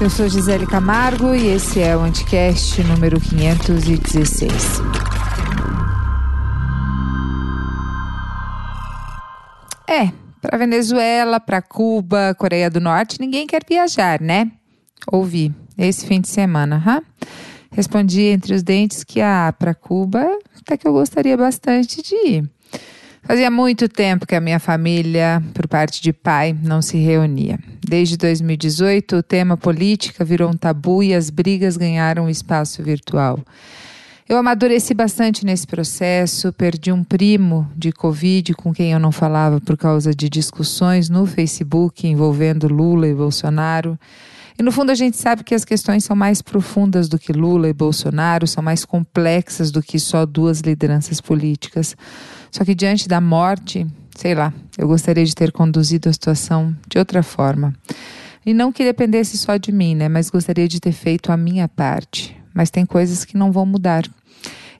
Eu sou Gisele Camargo e esse é o Anticast número 516. É, para Venezuela, para Cuba, Coreia do Norte, ninguém quer viajar, né? Ouvi esse fim de semana? Respondi entre os dentes que, ah, para Cuba, até que eu gostaria bastante de ir. Fazia muito tempo que a minha família, por parte de pai, não se reunia. Desde 2018, o tema política virou um tabu e as brigas ganharam um espaço virtual. Eu amadureci bastante nesse processo, perdi um primo de Covid com quem eu não falava por causa de discussões no Facebook envolvendo Lula e Bolsonaro. E no fundo a gente sabe que as questões são mais profundas do que Lula e Bolsonaro, são mais complexas do que só duas lideranças políticas. Só que diante da morte, sei lá, eu gostaria de ter conduzido a situação de outra forma. E não que dependesse só de mim, né? Mas gostaria de ter feito a minha parte. Mas tem coisas que não vão mudar.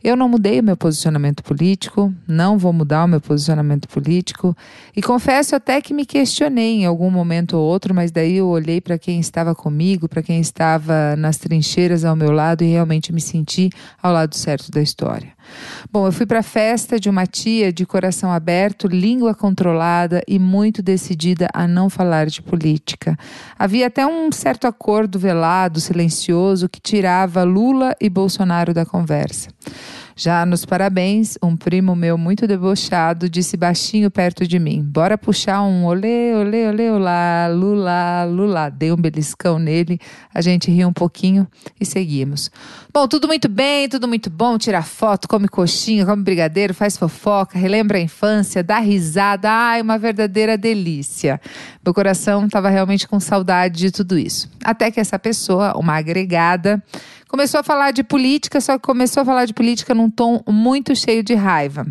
Eu não mudei o meu posicionamento político, não vou mudar o meu posicionamento político e confesso até que me questionei em algum momento ou outro, mas daí eu olhei para quem estava comigo, para quem estava nas trincheiras ao meu lado e realmente me senti ao lado certo da história. Bom, eu fui para a festa de uma tia de coração aberto, língua controlada e muito decidida a não falar de política. Havia até um certo acordo velado, silencioso, que tirava Lula e Bolsonaro da conversa. Já nos parabéns, um primo meu muito debochado disse baixinho perto de mim: Bora puxar um olê, olê, olê, olá, lula, lula. Dei um beliscão nele, a gente riu um pouquinho e seguimos. Bom, tudo muito bem, tudo muito bom. Tira foto, come coxinha, come brigadeiro, faz fofoca, relembra a infância, dá risada. Ai, uma verdadeira delícia. Meu coração estava realmente com saudade de tudo isso. Até que essa pessoa, uma agregada, Começou a falar de política, só que começou a falar de política num tom muito cheio de raiva.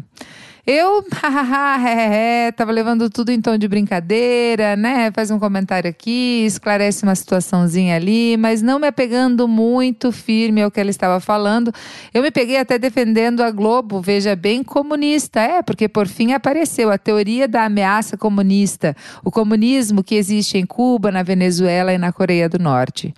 Eu, hahaha, é, tava levando tudo em tom de brincadeira, né? Faz um comentário aqui, esclarece uma situaçãozinha ali, mas não me apegando muito firme ao que ela estava falando. Eu me peguei até defendendo a Globo, veja bem, comunista. É, porque por fim apareceu a teoria da ameaça comunista, o comunismo que existe em Cuba, na Venezuela e na Coreia do Norte.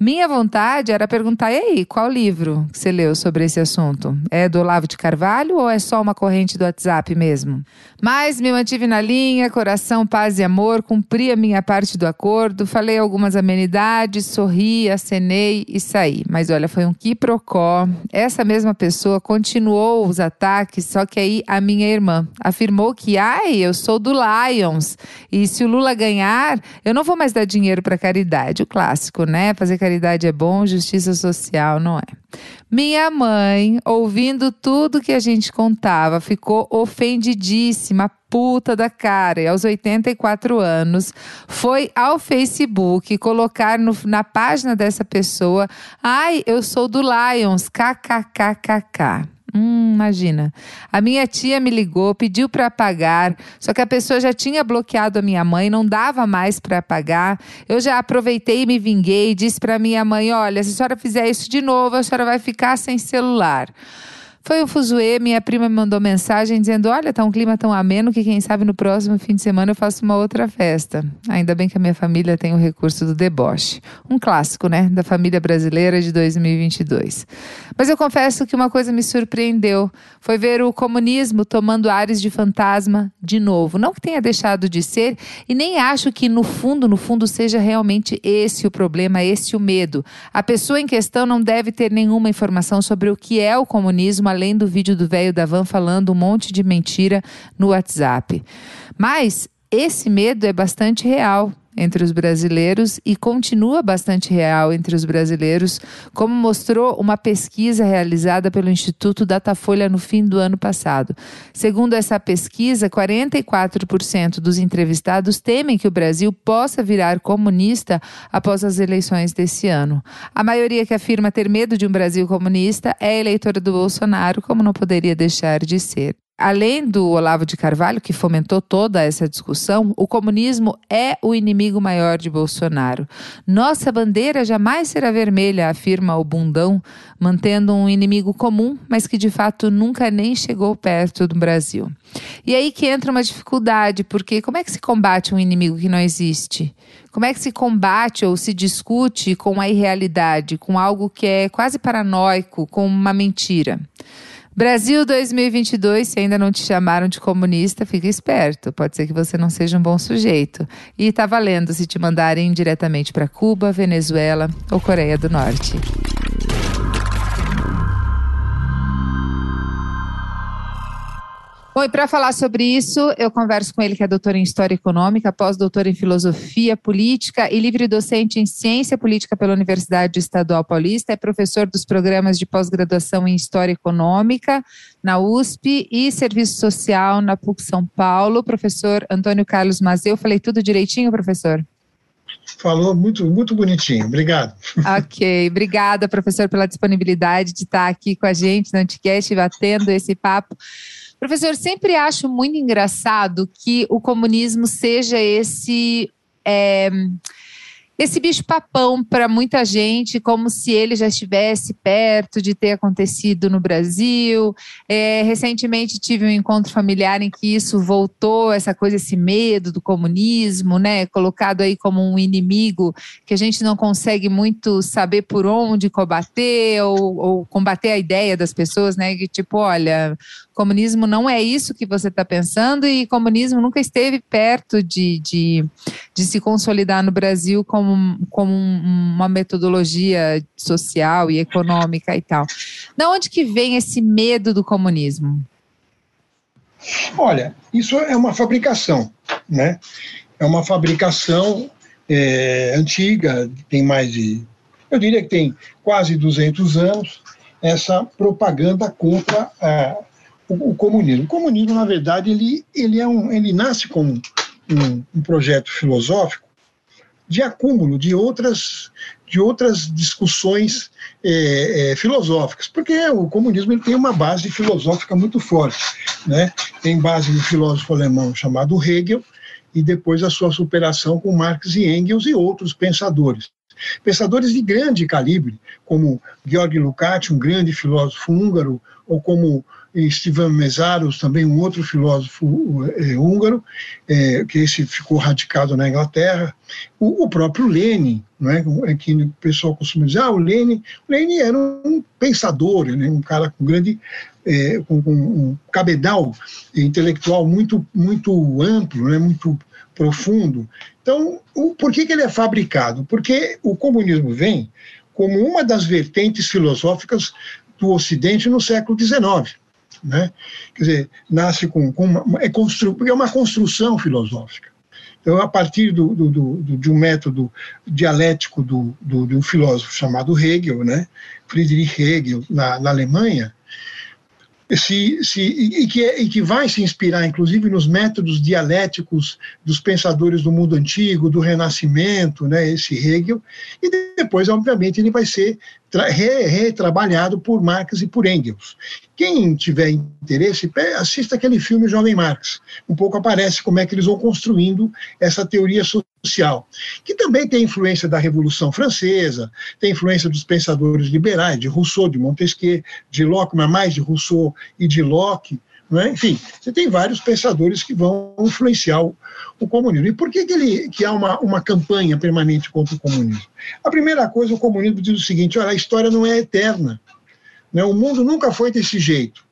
Minha vontade era perguntar: e aí, qual livro que você leu sobre esse assunto? É do Olavo de Carvalho ou é só uma corrente do WhatsApp? WhatsApp mesmo. Mas me mantive na linha, coração, paz e amor, cumpri a minha parte do acordo, falei algumas amenidades, sorri, acenei e saí. Mas olha, foi um quiprocó. Essa mesma pessoa continuou os ataques, só que aí a minha irmã afirmou que, ai, eu sou do Lions e se o Lula ganhar, eu não vou mais dar dinheiro para caridade. O clássico, né? Fazer caridade é bom, justiça social não é. Minha mãe, ouvindo tudo que a gente contava, ficou ofendidíssima, puta da cara. E aos 84 anos, foi ao Facebook colocar no, na página dessa pessoa: Ai, eu sou do Lions, kkkk. Hum, imagina. A minha tia me ligou, pediu para pagar, só que a pessoa já tinha bloqueado a minha mãe, não dava mais para pagar. Eu já aproveitei e me vinguei, disse para minha mãe: "Olha, se a senhora fizer isso de novo, a senhora vai ficar sem celular". Foi um fuzuê, minha prima me mandou mensagem dizendo: Olha, tá um clima tão ameno que quem sabe no próximo fim de semana eu faço uma outra festa. Ainda bem que a minha família tem o recurso do deboche. Um clássico, né? Da família brasileira de 2022. Mas eu confesso que uma coisa me surpreendeu: foi ver o comunismo tomando ares de fantasma de novo. Não que tenha deixado de ser, e nem acho que no fundo, no fundo, seja realmente esse o problema, esse o medo. A pessoa em questão não deve ter nenhuma informação sobre o que é o comunismo além do vídeo do velho da van falando um monte de mentira no WhatsApp. Mas esse medo é bastante real entre os brasileiros e continua bastante real entre os brasileiros, como mostrou uma pesquisa realizada pelo Instituto Datafolha no fim do ano passado. Segundo essa pesquisa, 44% dos entrevistados temem que o Brasil possa virar comunista após as eleições desse ano. A maioria que afirma ter medo de um Brasil comunista é eleitora do Bolsonaro, como não poderia deixar de ser. Além do Olavo de Carvalho, que fomentou toda essa discussão, o comunismo é o inimigo maior de Bolsonaro. Nossa bandeira jamais será vermelha, afirma o bundão, mantendo um inimigo comum, mas que de fato nunca nem chegou perto do Brasil. E aí que entra uma dificuldade, porque como é que se combate um inimigo que não existe? Como é que se combate ou se discute com a irrealidade, com algo que é quase paranoico, com uma mentira? Brasil 2022, se ainda não te chamaram de comunista, fica esperto. Pode ser que você não seja um bom sujeito. E tá valendo se te mandarem diretamente para Cuba, Venezuela ou Coreia do Norte. Bom, e para falar sobre isso, eu converso com ele, que é doutor em História Econômica, pós-doutor em Filosofia Política e livre docente em Ciência Política pela Universidade Estadual Paulista, é professor dos programas de pós-graduação em História Econômica na USP e Serviço Social na PUC São Paulo. Professor Antônio Carlos Mazeu, falei tudo direitinho, professor? Falou muito, muito bonitinho. Obrigado. Ok, obrigada, professor, pela disponibilidade de estar aqui com a gente no Anticast, batendo esse papo. Professor, sempre acho muito engraçado que o comunismo seja esse. É, esse bicho-papão para muita gente, como se ele já estivesse perto de ter acontecido no Brasil. É, recentemente tive um encontro familiar em que isso voltou, essa coisa, esse medo do comunismo, né? Colocado aí como um inimigo que a gente não consegue muito saber por onde combater ou, ou combater a ideia das pessoas, né? Que tipo, olha, comunismo não é isso que você está pensando e comunismo nunca esteve perto de, de, de se consolidar no Brasil como, como uma metodologia social e econômica e tal. Da onde que vem esse medo do comunismo? Olha, isso é uma fabricação, né? É uma fabricação é, antiga, tem mais de, eu diria que tem quase 200 anos, essa propaganda contra o, o, comunismo. O comunismo, na verdade, ele, ele, é um, ele nasce como um, um projeto filosófico de acúmulo de outras, de outras discussões é, é, filosóficas, porque o comunismo ele tem uma base filosófica muito forte. Né? Tem base no filósofo alemão chamado Hegel, e depois a sua superação com Marx e Engels e outros pensadores. Pensadores de grande calibre, como Georg Lukács, um grande filósofo húngaro, ou como Stefan Mesaros, também um outro filósofo é, húngaro, é, que esse ficou radicado na Inglaterra, o, o próprio Lenin, não é? que o pessoal costuma dizer, ah, o Lenin, Lenin era um pensador, né? um cara com grande, com, com, um cabedal intelectual muito, muito amplo, né? muito profundo. Então, o, por que, que ele é fabricado? Porque o comunismo vem como uma das vertentes filosóficas do Ocidente no século XIX. Né? Quer dizer, nasce com, com uma, é, constru, é uma construção filosófica. Então, a partir do, do, do, de um método dialético do, de um filósofo chamado Hegel, né? Friedrich Hegel, na, na Alemanha, se, se, e, que, é, e que vai se inspirar, inclusive, nos métodos dialéticos dos pensadores do mundo antigo, do Renascimento, né, esse Hegel, e depois, obviamente, ele vai ser retrabalhado por Marx e por Engels. Quem tiver interesse, assista aquele filme Jovem Marx. Um pouco aparece como é que eles vão construindo essa teoria social, que também tem influência da Revolução Francesa, tem influência dos pensadores liberais, de Rousseau, de Montesquieu, de Locke, mas mais de Rousseau e de Locke. É? Enfim, você tem vários pensadores que vão influenciar o, o comunismo. E por que, que, ele, que há uma, uma campanha permanente contra o comunismo? A primeira coisa, o comunismo diz o seguinte: olha, a história não é eterna. Né? O mundo nunca foi desse jeito.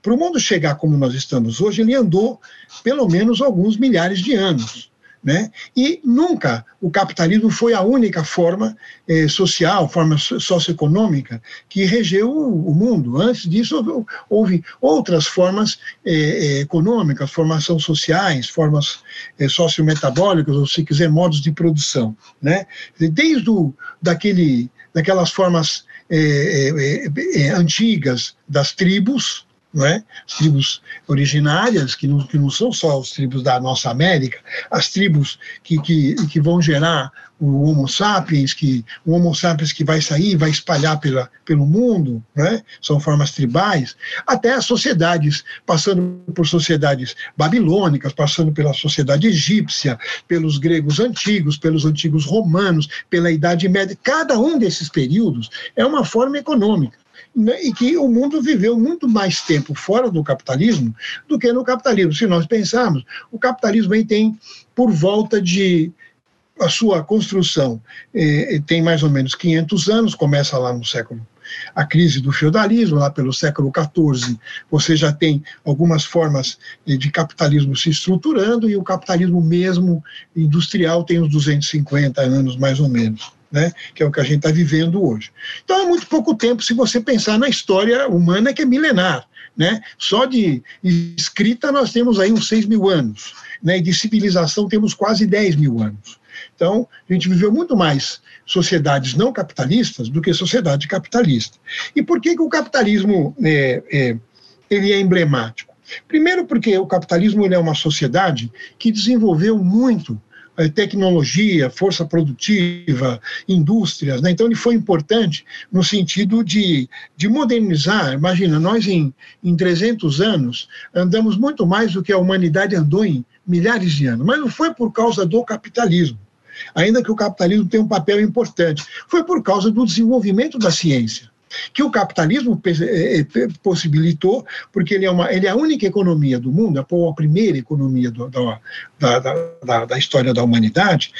Para o mundo chegar como nós estamos hoje, ele andou pelo menos alguns milhares de anos. Né? E nunca o capitalismo foi a única forma eh, social, forma socioeconômica que regeu o, o, mundo. Antes disso, houve outras formas eh, eh, econômicas, formação sociais, formas eh, sociometabólicas, ou se quiser, modos de produção. Né? Desde o, daquele, daquelas formas eh, eh, antigas das tribos, não é? As tribos originárias, que não, que não são só as tribos da nossa América, as tribos que, que, que vão gerar o Homo sapiens, que o Homo sapiens que vai sair, vai espalhar pela, pelo mundo, né? são formas tribais, até as sociedades, passando por sociedades babilônicas, passando pela sociedade egípcia, pelos gregos antigos, pelos antigos romanos, pela Idade Média. Cada um desses períodos é uma forma econômica e que o mundo viveu muito mais tempo fora do capitalismo do que no capitalismo. Se nós pensarmos, o capitalismo aí tem por volta de a sua construção eh, tem mais ou menos 500 anos, começa lá no século a crise do feudalismo, lá pelo século XIV, você já tem algumas formas eh, de capitalismo se estruturando e o capitalismo mesmo industrial tem uns 250 anos, mais ou menos né, que é o que a gente está vivendo hoje. Então é muito pouco tempo se você pensar na história humana que é milenar. Né? Só de escrita nós temos aí uns 6 mil anos, né? e de civilização temos quase 10 mil anos. Então, a gente viveu muito mais sociedades não capitalistas do que sociedade capitalista. E por que, que o capitalismo é, é, ele é emblemático? Primeiro porque o capitalismo é uma sociedade que desenvolveu muito tecnologia, força produtiva, indústrias. Né? Então, ele foi importante no sentido de, de modernizar. Imagina, nós em, em 300 anos andamos muito mais do que a humanidade andou em milhares de anos, mas não foi por causa do capitalismo. Ainda que o capitalismo tenha um papel importante, foi por causa do desenvolvimento da ciência que o capitalismo eh, eh, possibilitou, porque ele é, uma, ele é a única economia do mundo, a primeira economia do, da, da, da, da história da humanidade,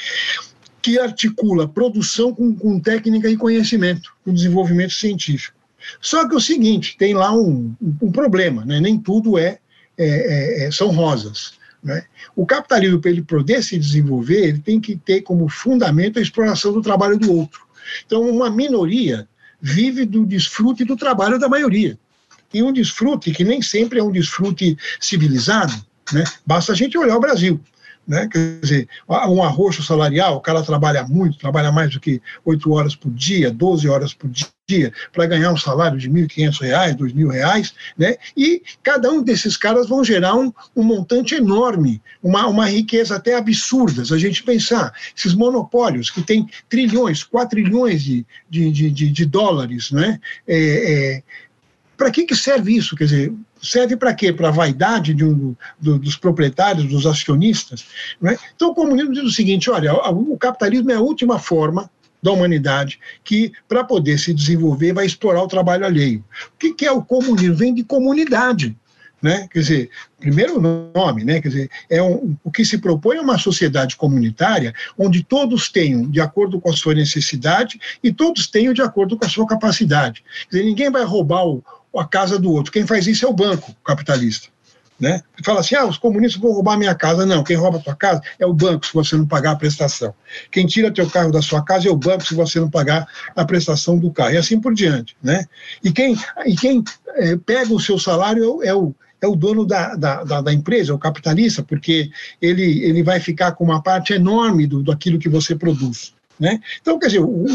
que articula produção com, com técnica e conhecimento, com desenvolvimento científico. Só que é o seguinte, tem lá um, um problema, né? nem tudo é, é, é, é são rosas. Né? O capitalismo, para ele poder se desenvolver, ele tem que ter como fundamento a exploração do trabalho do outro. Então, uma minoria vive do desfrute do trabalho da maioria. E um desfrute que nem sempre é um desfrute civilizado, né? basta a gente olhar o Brasil. Né? Quer dizer, um arroxo salarial, o cara trabalha muito, trabalha mais do que 8 horas por dia, 12 horas por dia, para ganhar um salário de R$ 1.500, R$ 2.000, né? e cada um desses caras vão gerar um, um montante enorme, uma, uma riqueza até absurda. Se a gente pensar, esses monopólios que têm trilhões, 4 trilhões de, de, de, de, de dólares, né? É, é, para que, que serve isso? Quer dizer, serve para quê? Para a vaidade de um, do, dos proprietários, dos acionistas? É? Então, o comunismo diz o seguinte: olha, o capitalismo é a última forma da humanidade que, para poder se desenvolver, vai explorar o trabalho alheio. O que, que é o comunismo? Vem de comunidade. Né? Quer dizer, primeiro nome, né? Quer dizer, é um, o que se propõe é uma sociedade comunitária onde todos tenham de acordo com a sua necessidade e todos tenham de acordo com a sua capacidade. Quer dizer, ninguém vai roubar o, a casa do outro. Quem faz isso é o banco capitalista. Né? Fala assim, ah, os comunistas vão roubar minha casa. Não, quem rouba a tua casa é o banco se você não pagar a prestação. Quem tira teu carro da sua casa é o banco se você não pagar a prestação do carro. E assim por diante. Né? E quem, e quem é, pega o seu salário é o, é o dono da, da, da, da, empresa, o capitalista, porque ele, ele vai ficar com uma parte enorme do, daquilo que você produz. Né? Então, quer dizer, o,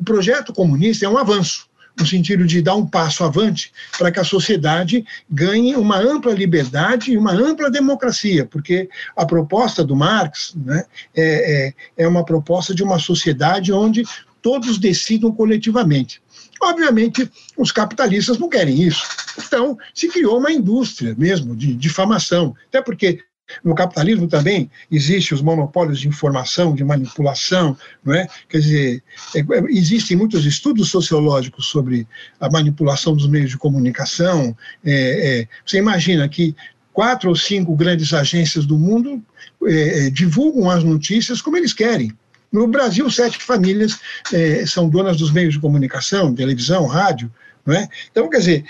o projeto comunista é um avanço no sentido de dar um passo avante para que a sociedade ganhe uma ampla liberdade e uma ampla democracia, porque a proposta do Marx né, é, é, é uma proposta de uma sociedade onde todos decidam coletivamente. Obviamente, os capitalistas não querem isso. Então, se criou uma indústria mesmo de difamação. Até porque no capitalismo também existem os monopólios de informação, de manipulação, não é? Quer dizer, é, é, existem muitos estudos sociológicos sobre a manipulação dos meios de comunicação. É, é, você imagina que quatro ou cinco grandes agências do mundo é, é, divulgam as notícias como eles querem. No Brasil, sete famílias são donas dos meios de comunicação, televisão, rádio, não é? Então, quer dizer,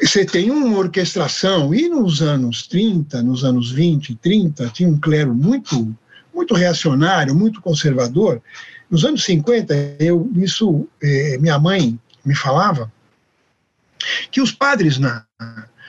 você tem uma orquestração, e nos anos 30, nos anos 20 e 30, tinha um clero muito, muito reacionário, muito conservador. Nos anos 50, eu, isso eh, minha mãe me falava, que os padres na,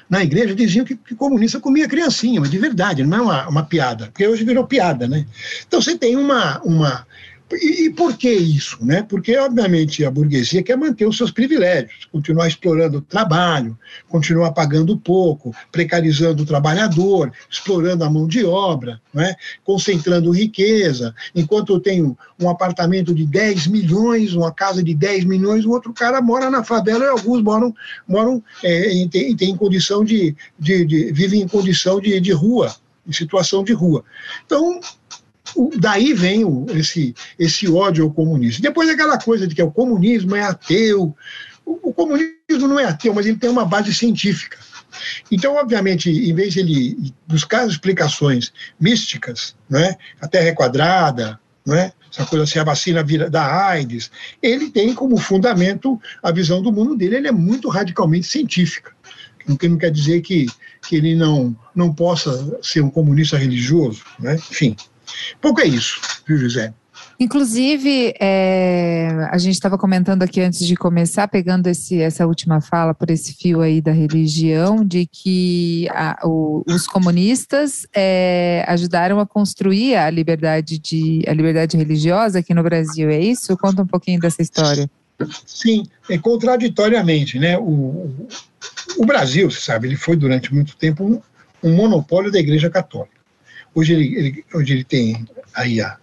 na igreja diziam que, que comunista comia criancinha, mas de verdade, não é uma, uma piada, porque hoje virou piada, né? Então você tem uma, uma, E, e, por que isso? Né? Porque, obviamente, a burguesia quer manter os seus privilégios, continuar explorando o trabalho, continuar pagando pouco, precarizando o trabalhador, explorando a mão de obra, né? concentrando riqueza. Enquanto eu tenho um apartamento de 10 milhões, uma casa de 10 milhões, o outro cara mora na favela e alguns moram, moram é, em, condição de, de, de, vivem em condição de, de rua, em situação de rua. Então, daí vem o, esse, esse ódio ao comunismo. Depois aquela coisa de que o comunismo é ateu. O, o, comunismo não é ateu, mas ele tem uma base científica. Então, obviamente, em vez de ele buscar explicações místicas, né, a Terra é quadrada, né, essa coisa assim, a vacina vira, da AIDS, ele tem como fundamento a visão do mundo dele, ele é muito radicalmente científica. O que não quer dizer que, que ele não, não possa ser um comunista religioso, né? enfim. Pouco é isso, viu, José? Inclusive, é, a gente estava comentando aqui antes de começar, pegando esse, essa última fala por esse fio aí da religião, de que a, o, os comunistas é, ajudaram a construir a liberdade, de, a liberdade religiosa aqui no Brasil, é isso? Conta um pouquinho dessa história. Sim, é contraditoriamente, né? O, o Brasil, você sabe, ele foi durante muito tempo um, um monopólio da Igreja Católica. Hoje ele, ele, hoje ele tem aí a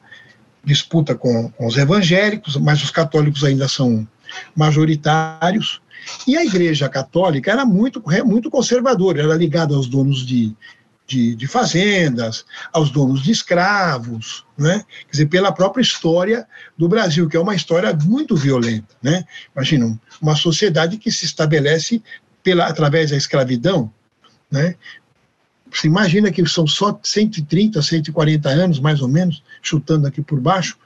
disputa com, com os evangélicos, mas os católicos ainda são majoritários. E a Igreja Católica era muito, muito conservadora, era ligada aos donos de, de, de, fazendas, aos donos de escravos, né? quer dizer, pela própria história do Brasil, que é uma história muito violenta. Né? Imagina, uma sociedade que se estabelece pela, através da escravidão, né? Você imagina que são só 130, 140 anos, mais ou menos, chutando aqui por baixo,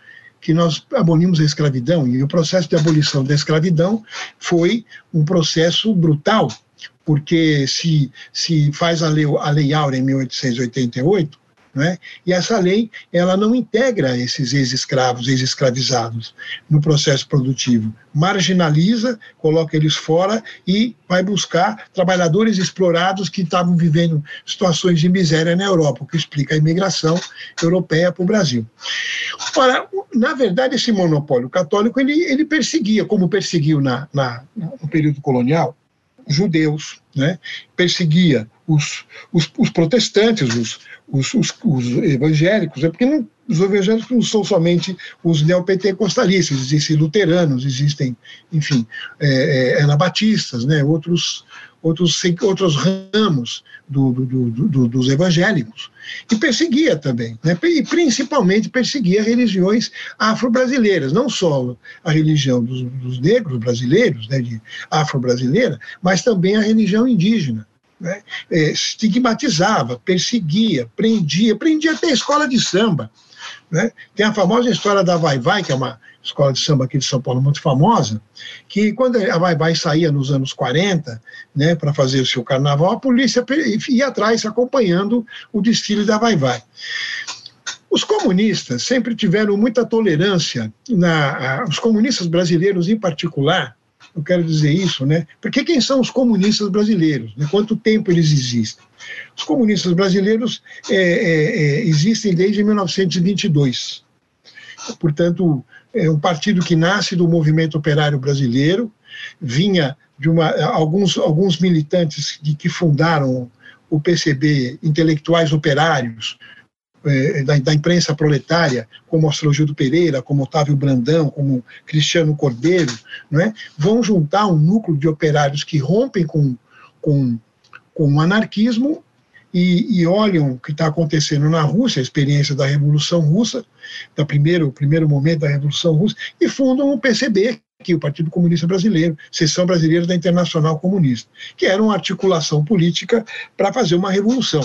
que nós abolimos a escravidão. E o processo de abolição da escravidão foi um processo brutal, porque se, se faz a lei, a lei Áurea em 1888, né? E essa lei ela não integra esses ex-escravos, ex-escravizados no processo produtivo, marginaliza, coloca eles fora e vai buscar trabalhadores explorados que estavam vivendo situações de miséria na Europa, o que explica a imigração europeia para o Brasil. Ora, na verdade, esse monopólio católico ele, ele perseguia, como perseguiu na, na, no período colonial, judeus, né? perseguia os, os, os protestantes, os, os, os, os evangélicos, é porque não, os evangélicos não são somente os neopentecostalistas, existem luteranos, existem, enfim, é, é, anabatistas, né, outros, outros, outros ramos do, do, do, dos evangélicos. E perseguia também, né, e principalmente perseguia religiões afro-brasileiras, não só a religião dos, dos negros brasileiros, né, afro-brasileira, mas também a religião indígena né, é, estigmatizava, perseguia, prendia, prendia até a escola de samba. Né? Tem a famosa história da Vai Vai, que é uma escola de samba aqui de São Paulo muito famosa, que quando a Vai Vai saía nos anos 40, né, para fazer o seu carnaval, a polícia ia atrás acompanhando o desfile da Vai Vai. Os comunistas sempre tiveram muita tolerância, na, os comunistas brasileiros em particular, eu quero dizer isso, né? Porque quem são os comunistas brasileiros? Né? Quanto tempo eles existem? Os comunistas brasileiros é, é, é, existem desde 1922. Portanto, é um partido que nasce do movimento operário brasileiro, vinha de uma, alguns, alguns militantes de, que fundaram o PCB, intelectuais operários, é, da, da, imprensa proletária, como Astrogildo Pereira, como Otávio Brandão, como Cristiano Cordeiro, não é? vão juntar um núcleo de operários que rompem com, com, com o anarquismo e, e olham o que está acontecendo na Rússia, a experiência da Revolução Russa, do primeiro, primeiro momento da Revolução Russa, e fundam o PCB, que é o Partido Comunista Brasileiro, Seção Brasileira da Internacional Comunista, que era uma articulação política para fazer uma revolução.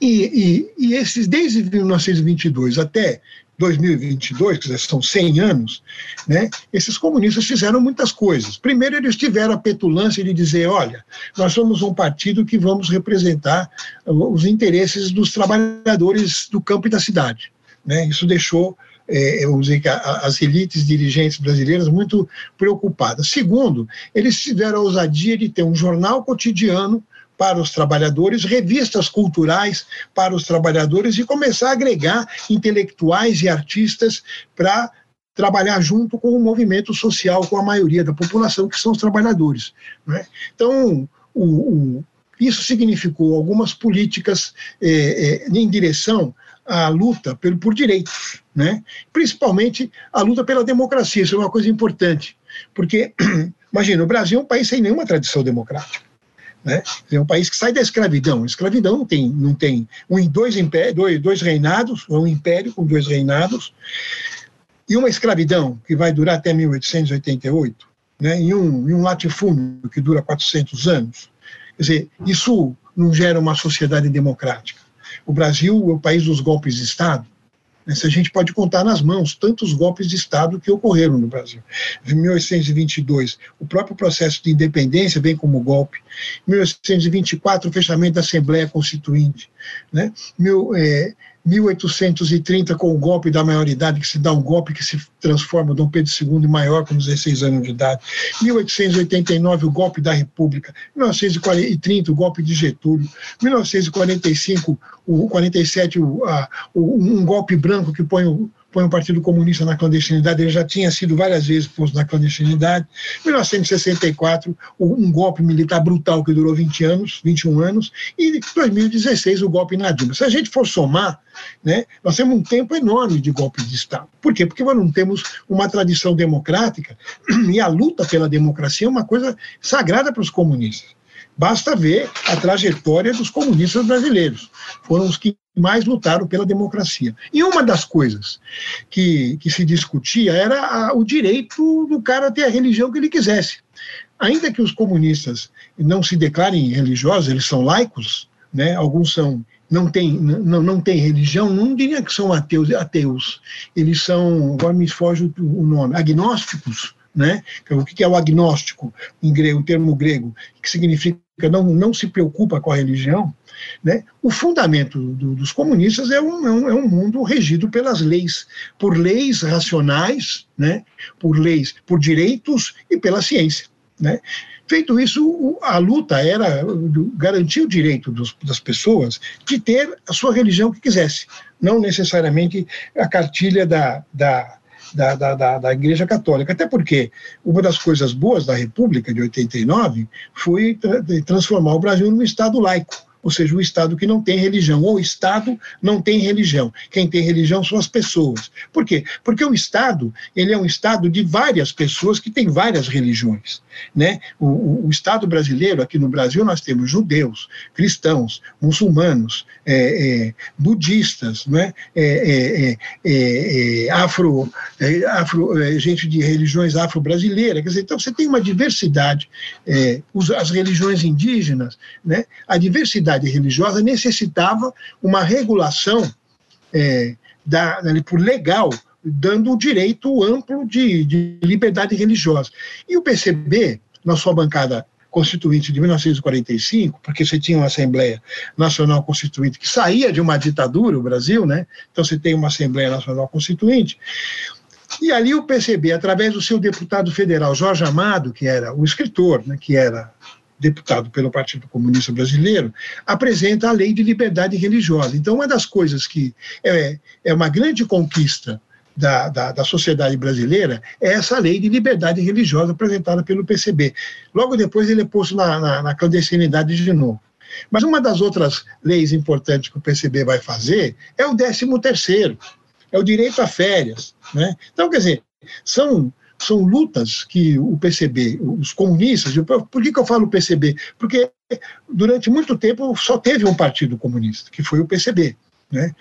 E, e, e esses, desde 1922 até 2022, que são 100 anos, né, esses comunistas fizeram muitas coisas. Primeiro, eles tiveram a petulância de dizer: olha, nós somos um partido que vamos representar os interesses dos trabalhadores do campo e da cidade. Né? Isso deixou é, vamos dizer que as elites dirigentes brasileiras muito preocupadas. Segundo, eles tiveram a ousadia de ter um jornal cotidiano para os trabalhadores, revistas culturais para os trabalhadores e começar a agregar intelectuais e artistas para trabalhar junto com o movimento social, com a maioria da população, que são os trabalhadores. Né? Então, o, o, isso significou algumas políticas é, é, em direção à luta por, por direitos, né? principalmente a luta pela democracia, isso é uma coisa importante, porque, imagina, o Brasil é um país sem nenhuma tradição democrática. Né? É um país que sai da escravidão. A escravidão não tem, não tem um, dois, dois, dois reinados, um império com dois reinados, e uma escravidão que vai durar até 1888, né? e, um, e um latifúndio que dura 400 anos. Quer dizer, isso não gera uma sociedade democrática. O Brasil é o país dos golpes de Estado, Se a gente pode contar nas mãos tantos golpes de Estado que ocorreram no Brasil. Em 1822, o próprio processo de independência vem como golpe. Em 1824, o fechamento da Assembleia Constituinte. Né? Mil, é, 1830, com o golpe da maioridade, que se dá um golpe que se transforma Dom Pedro II em maior com 16 anos de idade. 1889, o golpe da República. 1930, o golpe de Getúlio. 1945, o 47, o, a, o, um golpe branco que põe o põe o Partido Comunista na clandestinidade, ele já tinha sido várias vezes posto na clandestinidade. Em 1964, um golpe militar brutal que durou 20 anos, 21 anos, e em 2016 o golpe na Dilma. Se a gente for somar, né, nós temos um tempo enorme de golpes de Estado. Por quê? Porque nós não temos uma tradição democrática e a luta pela democracia é uma coisa sagrada para os comunistas. Basta ver a trajetória dos comunistas brasileiros. Foram os que mais lutaram pela democracia. E uma das coisas que, que se discutia era a, o direito do cara ter a religião que ele quisesse. Ainda que os comunistas não se declarem religiosos, eles são laicos, né? alguns são não têm não, não tem religião, não diria que são ateus, ateus. Eles são, agora me foge o nome, agnósticos, né? O que é o agnóstico, em grego, o termo grego, que significa não, não se preocupa com a religião, né? o fundamento do, dos comunistas é um, é, um, é um mundo regido pelas leis, por leis racionais, né? por leis, por direitos e pela ciência. Né? Feito isso, a luta era garantir o direito dos, das pessoas de ter a sua religião que quisesse, não necessariamente a cartilha da, da da, da, da, da, Igreja Católica. Até porque uma das coisas boas da República de 89 foi transformar o Brasil num Estado laico ou seja, o Estado que não tem religião, ou o Estado não tem religião. Quem tem religião são as pessoas. Por quê? Porque o Estado, ele é um Estado de várias pessoas que têm várias religiões. Né? O, o, Estado brasileiro, aqui no Brasil, nós temos judeus, cristãos, muçulmanos, é, é, budistas, né? É, afro, afro gente de religiões afro-brasileiras. Quer dizer, então você tem uma diversidade, as religiões indígenas, né? a diversidade comunidade religiosa necessitava uma regulação é, da, por legal, dando o direito amplo de, de liberdade religiosa. E o PCB, na sua bancada constituinte de 1945, porque você tinha uma Assembleia Nacional Constituinte que saía de uma ditadura, o Brasil, né? Então você tem uma Assembleia Nacional Constituinte. E ali o PCB, através do seu deputado federal Jorge Amado, que era o escritor, né, que era deputado pelo Partido Comunista Brasileiro, apresenta a lei de liberdade religiosa. Então, uma das coisas que é, é uma grande conquista da, da, da, sociedade brasileira é essa lei de liberdade religiosa apresentada pelo PCB. Logo depois ele é posto na, na, na clandestinidade de novo. Mas uma das outras leis importantes que o PCB vai fazer é o 13 terceiro, é o direito a férias. Né? Então, quer dizer, são são lutas que o PCB, os comunistas, por que, que eu falo PCB? Porque durante muito tempo só teve um partido comunista, que foi o PCB. Né?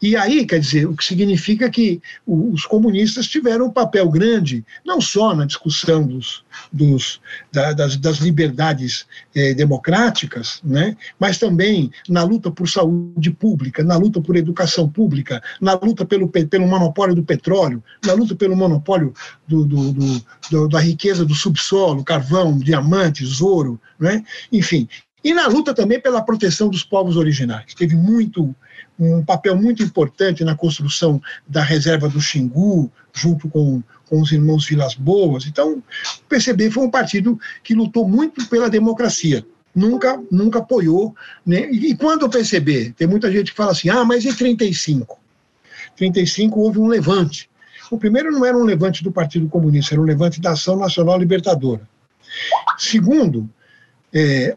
E aí, quer dizer, o que significa que os comunistas tiveram um papel grande, não só na discussão dos, dos, da, das, das, liberdades eh, democráticas, né? mas também na luta por saúde pública, na luta por educação pública, na luta pelo, pelo monopólio do petróleo, na luta pelo monopólio do, do, do, da riqueza do subsolo, carvão, diamantes, ouro, né? enfim. E na luta também pela proteção dos povos originais. Teve muito um papel muito importante na construção da reserva do Xingu, junto com, com os irmãos Vilas Boas. Então, o PCB foi um partido que lutou muito pela democracia. nunca, nunca apoiou. Né? E, e quando o PCB? Tem muita gente que fala assim, ah, mas em 35? 35 houve um levante. O primeiro não era um levante do Partido Comunista, era um levante da Ação Nacional Libertadora. Segundo, é,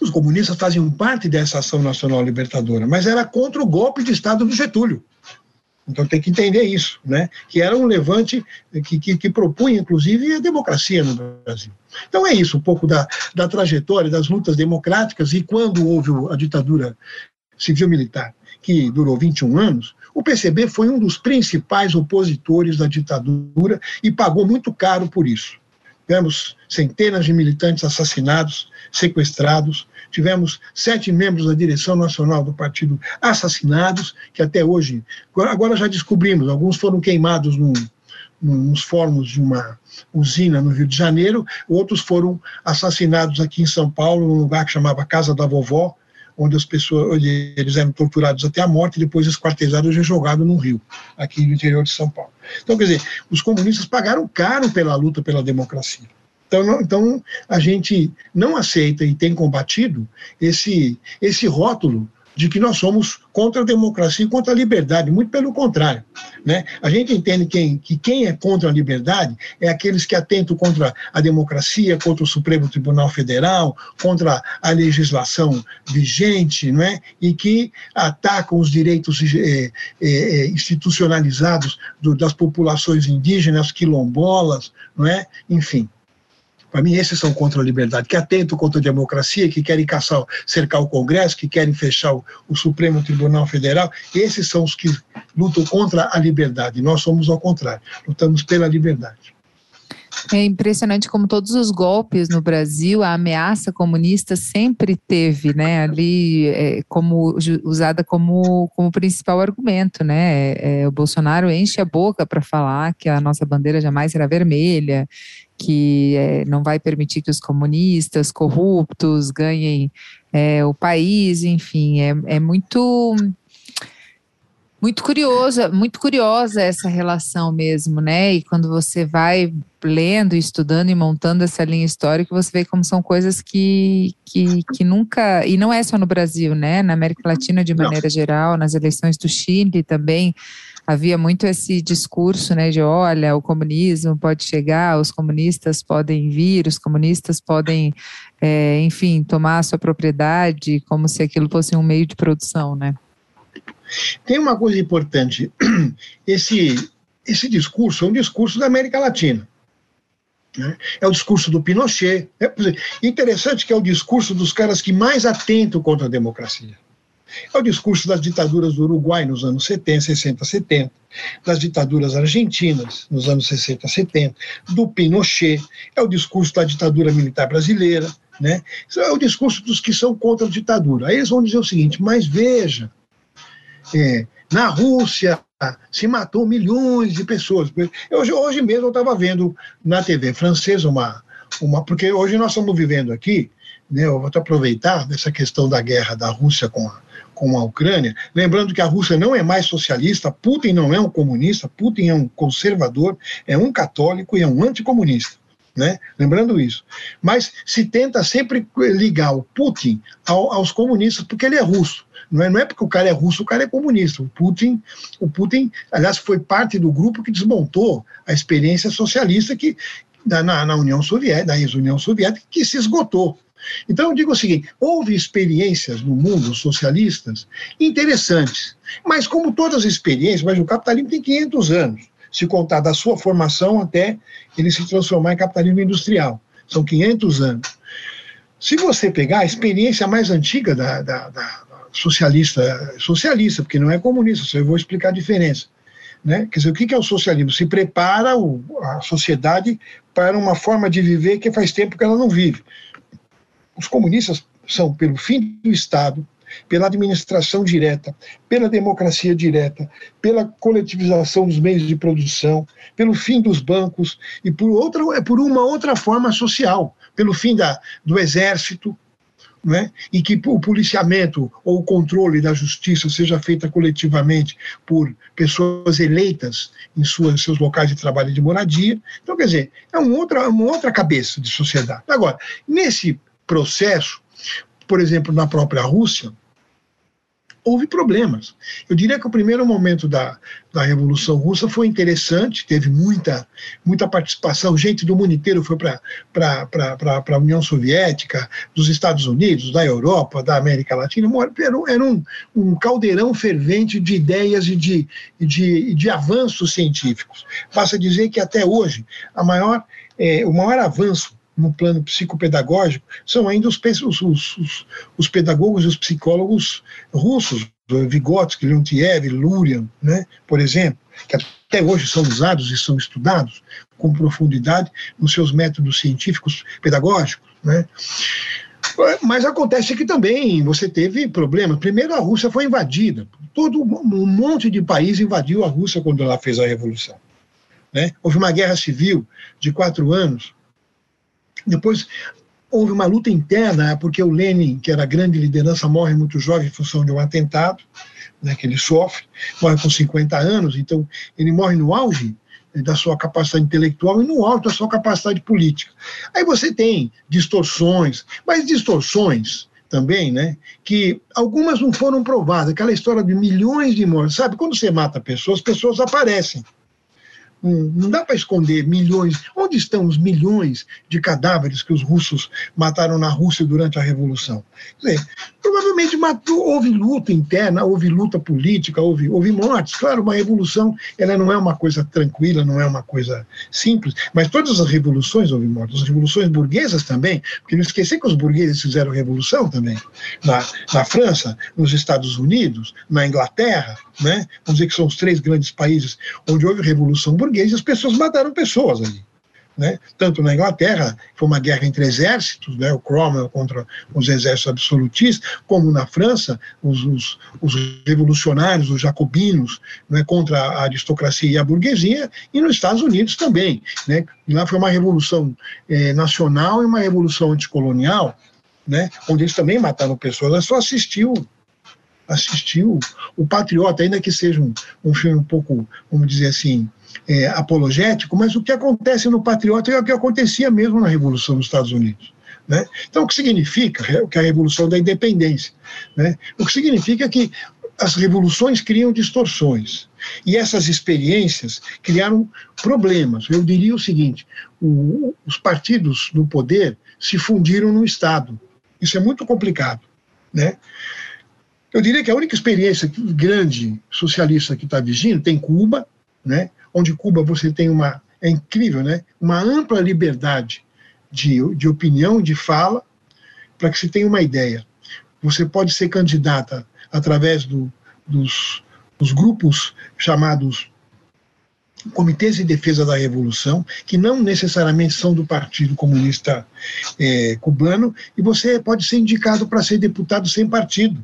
os comunistas faziam parte dessa Ação Nacional Libertadora, mas era contra o golpe de Estado do Getúlio. Então tem que entender isso, né? que era um levante que, que, que, propunha, inclusive, a democracia no Brasil. Então é isso, um pouco da, da trajetória das lutas democráticas e quando houve a ditadura civil-militar, que durou 21 anos, o PCB foi um dos principais opositores da ditadura e pagou muito caro por isso. Tivemos centenas de militantes assassinados, sequestrados, tivemos sete membros da direção nacional do partido assassinados, que até hoje, agora já descobrimos, alguns foram queimados num, nos fornos de uma usina no Rio de Janeiro, outros foram assassinados aqui em São Paulo, num lugar que chamava Casa da Vovó, onde as pessoas, eles eram torturados até a morte depois esquartejados e jogados no Rio, aqui no interior de São Paulo. Então, quer dizer, os comunistas pagaram caro pela luta pela democracia. Então, então a gente não aceita e tem combatido esse, esse rótulo de que nós somos contra a democracia e contra a liberdade, muito pelo contrário. Né? A gente entende quem, que quem é contra a liberdade é aqueles que atentam contra a democracia, contra o Supremo Tribunal Federal, contra a legislação vigente, não é? e que atacam os direitos é, é, institucionalizados do, das populações indígenas, quilombolas, não é? enfim. Para mim, esses são contra a liberdade, que atentam contra a democracia, que querem caçar, cercar o Congresso, que querem fechar o, o Supremo Tribunal Federal. Esses são os que lutam contra a liberdade. Nós somos ao contrário, lutamos pela liberdade. É impressionante como todos os golpes no Brasil, a ameaça comunista sempre teve, né, ali é, como usada como, como principal argumento, né? É, o Bolsonaro enche a boca para falar que a nossa bandeira jamais será vermelha, que é, não vai permitir que os comunistas corruptos ganhem é, o país, enfim, é, é muito muito curiosa, muito curiosa essa relação mesmo, né? E quando você vai lendo, estudando e montando essa linha histórica, você vê como são coisas que, que, que nunca. E não é só no Brasil, né? Na América Latina, de maneira não. geral, nas eleições do Chile também havia muito esse discurso, né, de olha, o comunismo pode chegar, os comunistas podem vir, os comunistas podem, é, enfim, tomar a sua propriedade, como se aquilo fosse um meio de produção, né? Tem uma coisa importante, esse, esse discurso é um discurso da América Latina. Né? É o discurso do Pinochet. É, interessante que é o discurso dos caras que mais atentam contra a democracia. É o discurso das ditaduras do Uruguai nos anos 70, 60, 70, das ditaduras argentinas nos anos 60, 70, do Pinochet, é o discurso da ditadura militar brasileira, né? É o discurso dos que são contra a ditadura. Aí eles vão dizer o seguinte: mas veja, é, na Rússia se matou milhões de pessoas. Hoje, hoje mesmo eu estava vendo na TV francesa uma, uma. Porque hoje nós estamos vivendo aqui, né, eu vou aproveitar dessa questão da guerra da Rússia com a, com a Ucrânia, lembrando que a Rússia não é mais socialista, Putin não é um comunista, Putin é um conservador, é um católico e é um anticomunista. Né? Lembrando isso. Mas se tenta sempre ligar o Putin ao, aos comunistas porque ele é russo. Não é, não é porque o cara é russo, o cara é comunista. O Putin, o Putin, aliás, foi parte do grupo que desmontou a experiência socialista que, na, na União Soviética, na ex-União Soviética, que se esgotou. Então, eu digo o seguinte: houve experiências no mundo socialistas interessantes, mas como todas as experiências, mas o capitalismo tem 500 anos, se contar da sua formação até ele se transformar em capitalismo industrial. São 500 anos. Se você pegar a experiência mais antiga da, da, da socialista, socialista, porque não é comunista, eu vou explicar a diferença. Né? Quer dizer, o que é o socialismo? Se prepara o, a sociedade para uma forma de viver que faz tempo que ela não vive. Os comunistas são pelo fim do Estado, pela administração direta, pela democracia direta, pela coletivização dos meios de produção, pelo fim dos bancos e por, outra, por uma outra forma social, pelo fim da, do exército, né? e que o policiamento ou o controle da justiça seja feita coletivamente por pessoas eleitas em suas, seus locais de trabalho e de moradia. Então, quer dizer, é uma outra, uma outra cabeça de sociedade. Agora, nesse processo, por exemplo, na própria Rússia, houve problemas. Eu diria que o primeiro momento da, da Revolução Russa foi interessante, teve muita, muita participação, gente do mundo inteiro foi para a União Soviética, dos Estados Unidos, da Europa, da América Latina, era, um, um caldeirão fervente de ideias e de, de, de avanços científicos. Basta dizer que até hoje a maior, é, o maior avanço no plano psicopedagógico são ainda os, os, os, os pedagogos e os psicólogos russos, Vygotsky, Leontiev, Lurian, né, por exemplo, que até hoje são usados e são estudados com profundidade nos seus métodos científicos pedagógicos. Né. Mas acontece que também você teve problemas. Primeiro, a Rússia foi invadida. Todo um monte de país invadiu a Rússia quando ela fez a revolução. Né? Houve uma guerra civil de quatro anos depois houve uma luta interna, porque o Lenin, que era a grande liderança, morre muito jovem em função de um atentado né, que ele sofre, morre com 50 anos, então ele morre no auge da sua capacidade intelectual e no alto da sua capacidade política. Aí você tem distorções, mas distorções também, né, que algumas não foram provadas, aquela história de milhões de mortes, sabe, quando você mata pessoas, pessoas aparecem, não dá para esconder milhões. Onde estão os milhões de cadáveres que os russos mataram na Rússia durante a Revolução? Quer dizer, provavelmente matou, houve luta interna, houve luta política, houve, houve mortes. Claro, uma revolução ela não é uma coisa tranquila, não é uma coisa simples, mas todas as revoluções houve mortes. As revoluções burguesas também, porque não esquecer que os burgueses fizeram revolução também. Na, na França, nos Estados Unidos, na Inglaterra, né? vamos dizer que são os três grandes países onde houve revolução burguesa e as pessoas mataram pessoas ali. Né? Tanto na Inglaterra, foi uma guerra entre exércitos, né? o Cromwell contra os exércitos absolutistas, como na França, os, os, os revolucionários, os jacobinos, né? contra a aristocracia e a burguesia, e nos Estados Unidos também. Né? Lá foi uma revolução eh, nacional e uma revolução anticolonial, né? onde eles também mataram pessoas. Eu só assistiu assistiu o Patriota, ainda que seja um, um filme um pouco, vamos dizer assim, é, apologético, mas o que acontece no Patriota é o que acontecia mesmo na Revolução dos Estados Unidos. Né? Então, o que significa o que é a Revolução da Independência? Né? O que significa que as revoluções criam distorções. E essas experiências criaram problemas. Eu diria o seguinte: o, os partidos no poder se fundiram no Estado. Isso é muito complicado. Né? Eu diria que a única experiência grande socialista que está vigindo tem Cuba, né? Onde Cuba você tem uma, é incrível, né? uma ampla liberdade de, de opinião, de fala, para que se tenha uma ideia. Você pode ser candidata através do, dos, dos grupos chamados comitês de defesa da revolução, que não necessariamente são do Partido Comunista é, Cubano, e você pode ser indicado para ser deputado sem partido.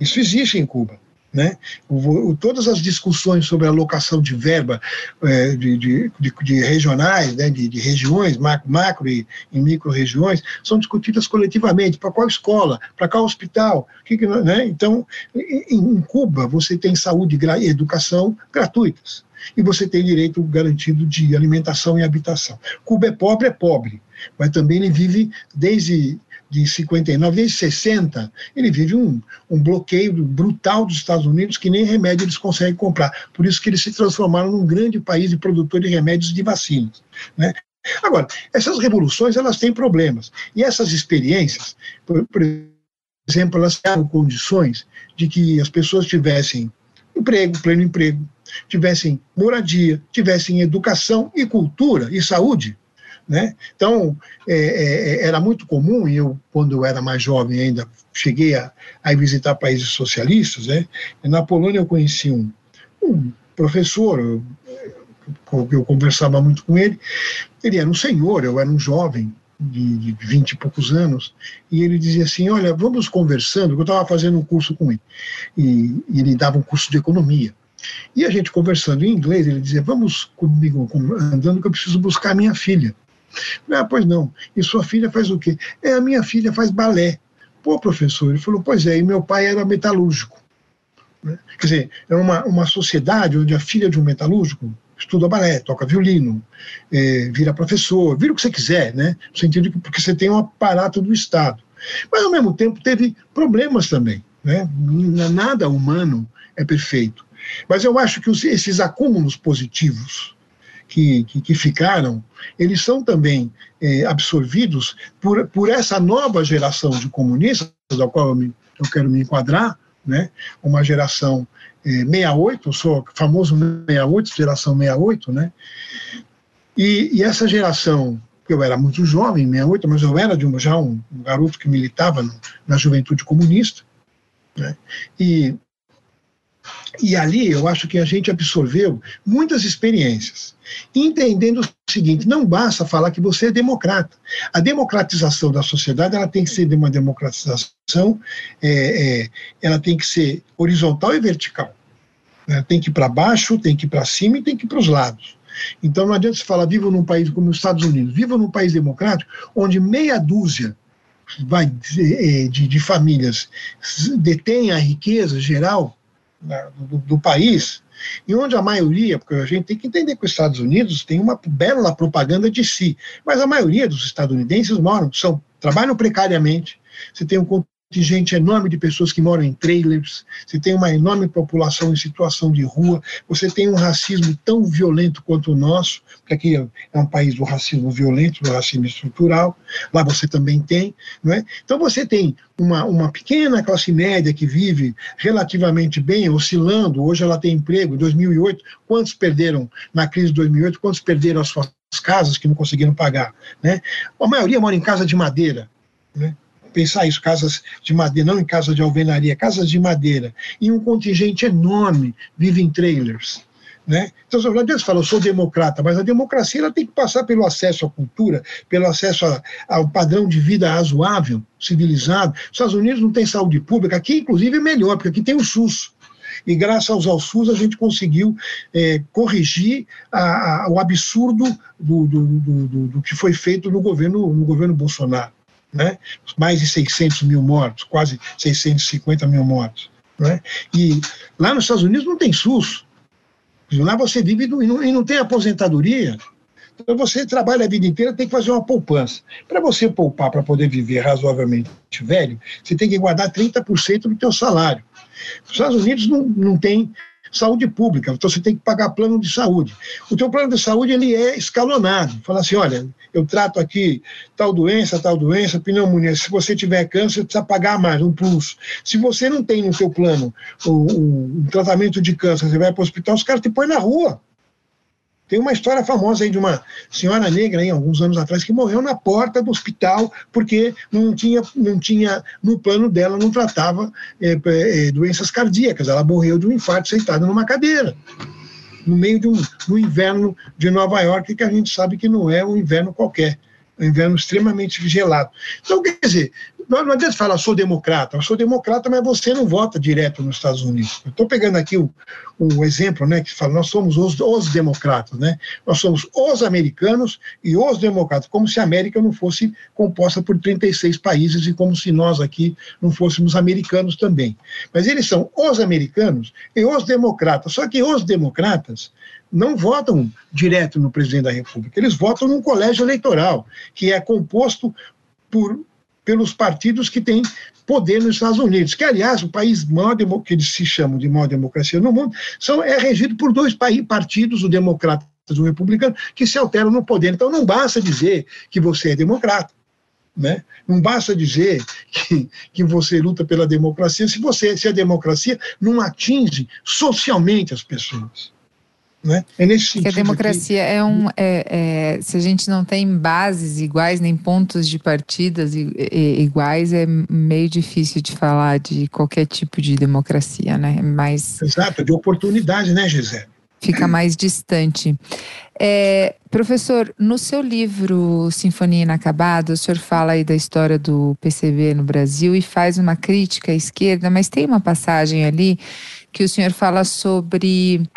Isso existe em Cuba. Né? O, o, todas as discussões sobre alocação de verba é, de, de, de, de, regionais, né, de, regiões, macro, macro e, e micro-regiões, são discutidas coletivamente. Para qual escola? Para qual hospital? Que, que, né? Então, em, em, Cuba, você tem saúde e educação gratuitas. E você tem direito garantido de alimentação e habitação. Cuba é pobre, é pobre, mas também ele vive desde de 59, desde 60, ele vive um, um bloqueio brutal dos Estados Unidos que nem remédio eles conseguem comprar. Por isso que eles se transformaram num grande país de produtor de remédios e de vacinas. Né? Agora, essas revoluções elas têm problemas. E essas experiências, por, por exemplo, elas criaram condições de que as pessoas tivessem emprego, pleno emprego, tivessem moradia, tivessem educação e cultura e saúde né? Então, é, é, era muito comum, e eu, quando eu era mais jovem ainda, cheguei a, a visitar países socialistas. Né? Na Polônia eu conheci um, um professor, eu, eu conversava muito com ele, ele era um senhor, eu era um jovem, de, vinte e poucos anos, e ele dizia assim, olha, vamos conversando, eu estava fazendo um curso com ele, e, e, ele dava um curso de economia. E a gente conversando em inglês, ele dizia, vamos comigo andando que eu preciso buscar minha filha. Ah, pois não. E sua filha faz o quê? É, a minha filha faz balé. Pô, professor, ele falou, pois é, e meu pai era metalúrgico. Né? Quer dizer, era uma, uma sociedade onde a filha de um metalúrgico estuda balé, toca violino, é, vira professor, vira o que você quiser, né? No sentido que porque você tem um aparato do Estado. Mas, ao mesmo tempo, teve problemas também, né? Nada humano é perfeito. Mas eu acho que os, esses acúmulos positivos que, que, que, ficaram, eles são também é, absorvidos por, por essa nova geração de comunistas, da qual eu, me, eu quero me enquadrar, né? uma geração é, 68, eu sou famoso 68, geração 68, né? E, e, essa geração, eu era muito jovem, 68, mas eu era de um, já um, um garoto que militava no, na juventude comunista, né? E, e ali eu acho que a gente absorveu muitas experiências, entendendo o seguinte: não basta falar que você é democrata. A democratização da sociedade ela tem que ser uma democratização, é, é, ela tem que ser horizontal e vertical. Né? Tem que ir para baixo, tem que ir para cima e tem que ir para os lados. Então não adianta você falar, vivo num país como os Estados Unidos, vivo num país democrático, onde meia dúzia vai, de, de, de famílias detém a riqueza geral do, do, país, e onde a maioria, porque a gente tem que entender que os Estados Unidos tem uma bela propaganda de si, mas a maioria dos estadunidenses moram, são, trabalham precariamente, você tem um contingente enorme de pessoas que moram em trailers, você tem uma enorme população em situação de rua, você tem um racismo tão violento quanto o nosso, porque aqui é um país do racismo violento, do racismo estrutural, lá você também tem, não é? Então você tem uma, uma pequena classe média que vive relativamente bem, oscilando, hoje ela tem emprego, em 2008, quantos perderam na crise de 2008, quantos perderam as suas casas que não conseguiram pagar, né? A maioria mora em casa de madeira, né? Pensar isso, casas de madeira, não em casa de alvenaria, casas de madeira, e um contingente enorme vive em trailers. Né? Então, o Deus fala, eu sou democrata, mas a democracia ela tem que passar pelo acesso à cultura, pelo acesso a, ao padrão de vida razoável, civilizado. Os Estados Unidos não tem saúde pública, aqui, inclusive, é melhor, porque aqui tem o SUS. E graças ao SUS a gente conseguiu é, corrigir a, a, o absurdo do, do, do, do, que foi feito no governo, no governo Bolsonaro né? mais de 600 mil mortos, quase 650 mil mortos. Né? E lá nos Estados Unidos não tem SUS. Lá você vive e, não, e não tem aposentadoria. Então você trabalha a vida inteira, tem que fazer uma poupança. Para você poupar para poder viver razoavelmente velho, você tem que guardar 30% do teu salário. Os Estados Unidos não, não tem saúde pública, então você tem que pagar plano de saúde. O teu plano de saúde ele é escalonado. Fala assim, olha, eu trato aqui tal doença, tal doença, pneumonia. Se você tiver câncer, precisa pagar mais, um plus. Se você não tem no seu plano o, o tratamento de câncer, você vai para o hospital, os caras te põem na rua. Tem uma história famosa aí de uma senhora negra, aí, alguns anos atrás, que morreu na porta do hospital porque não tinha, não tinha no plano dela, não tratava é, é, doenças cardíacas. Ela morreu de um infarto sentada numa cadeira, no meio de um, inverno de Nova York, que a gente sabe que não é um inverno qualquer um inverno extremamente gelado. Então, quer dizer, não, adianta falar, sou democrata. Eu sou democrata, mas você não vota direto nos Estados Unidos. Estou pegando aqui o, o exemplo, né, que fala, nós somos os, os democratas, né? Nós somos os americanos e os democratas, como se a América não fosse composta por 36 países e como se nós aqui não fôssemos americanos também. Mas eles são os americanos e os democratas. Só que os democratas não votam direto no presidente da República, eles votam num colégio eleitoral, que é composto por pelos partidos que têm poder nos Estados Unidos, que, aliás, o país maior que eles se chamam de maior democracia no mundo, são, é regido por dois partidos, o democrata e o republicano, que se alteram no poder. Então, não basta dizer que você é democrata. Né? Não basta dizer que, que você luta pela democracia se você se a democracia não atinge socialmente as pessoas. Né? É nesse sentido. Que a democracia é um. É, é, se a gente não tem bases iguais, nem pontos de partidas iguais, é meio difícil de falar de qualquer tipo de democracia, né? Mas, Exato, de oportunidade, né, Gisele? Fica mais distante. É, professor, no seu livro Sinfonia Inacabada, o senhor fala aí da história do PCB no Brasil e faz uma crítica à esquerda, mas tem uma passagem ali que o senhor fala sobre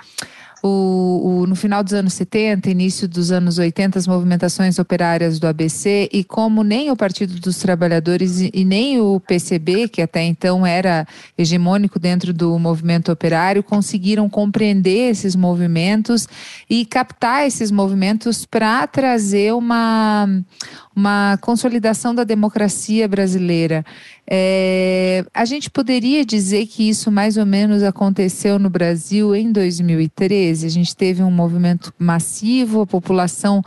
o, o, no final dos anos 70, início dos anos 80, as movimentações operárias do ABC, e como nem o Partido dos Trabalhadores e, e nem o PCB, que até então era hegemônico dentro do movimento operário, conseguiram compreender esses movimentos e captar esses movimentos para trazer uma, uma consolidação da democracia brasileira. É, a gente poderia dizer que isso mais ou menos aconteceu no Brasil em 2013. A gente teve um movimento massivo, a população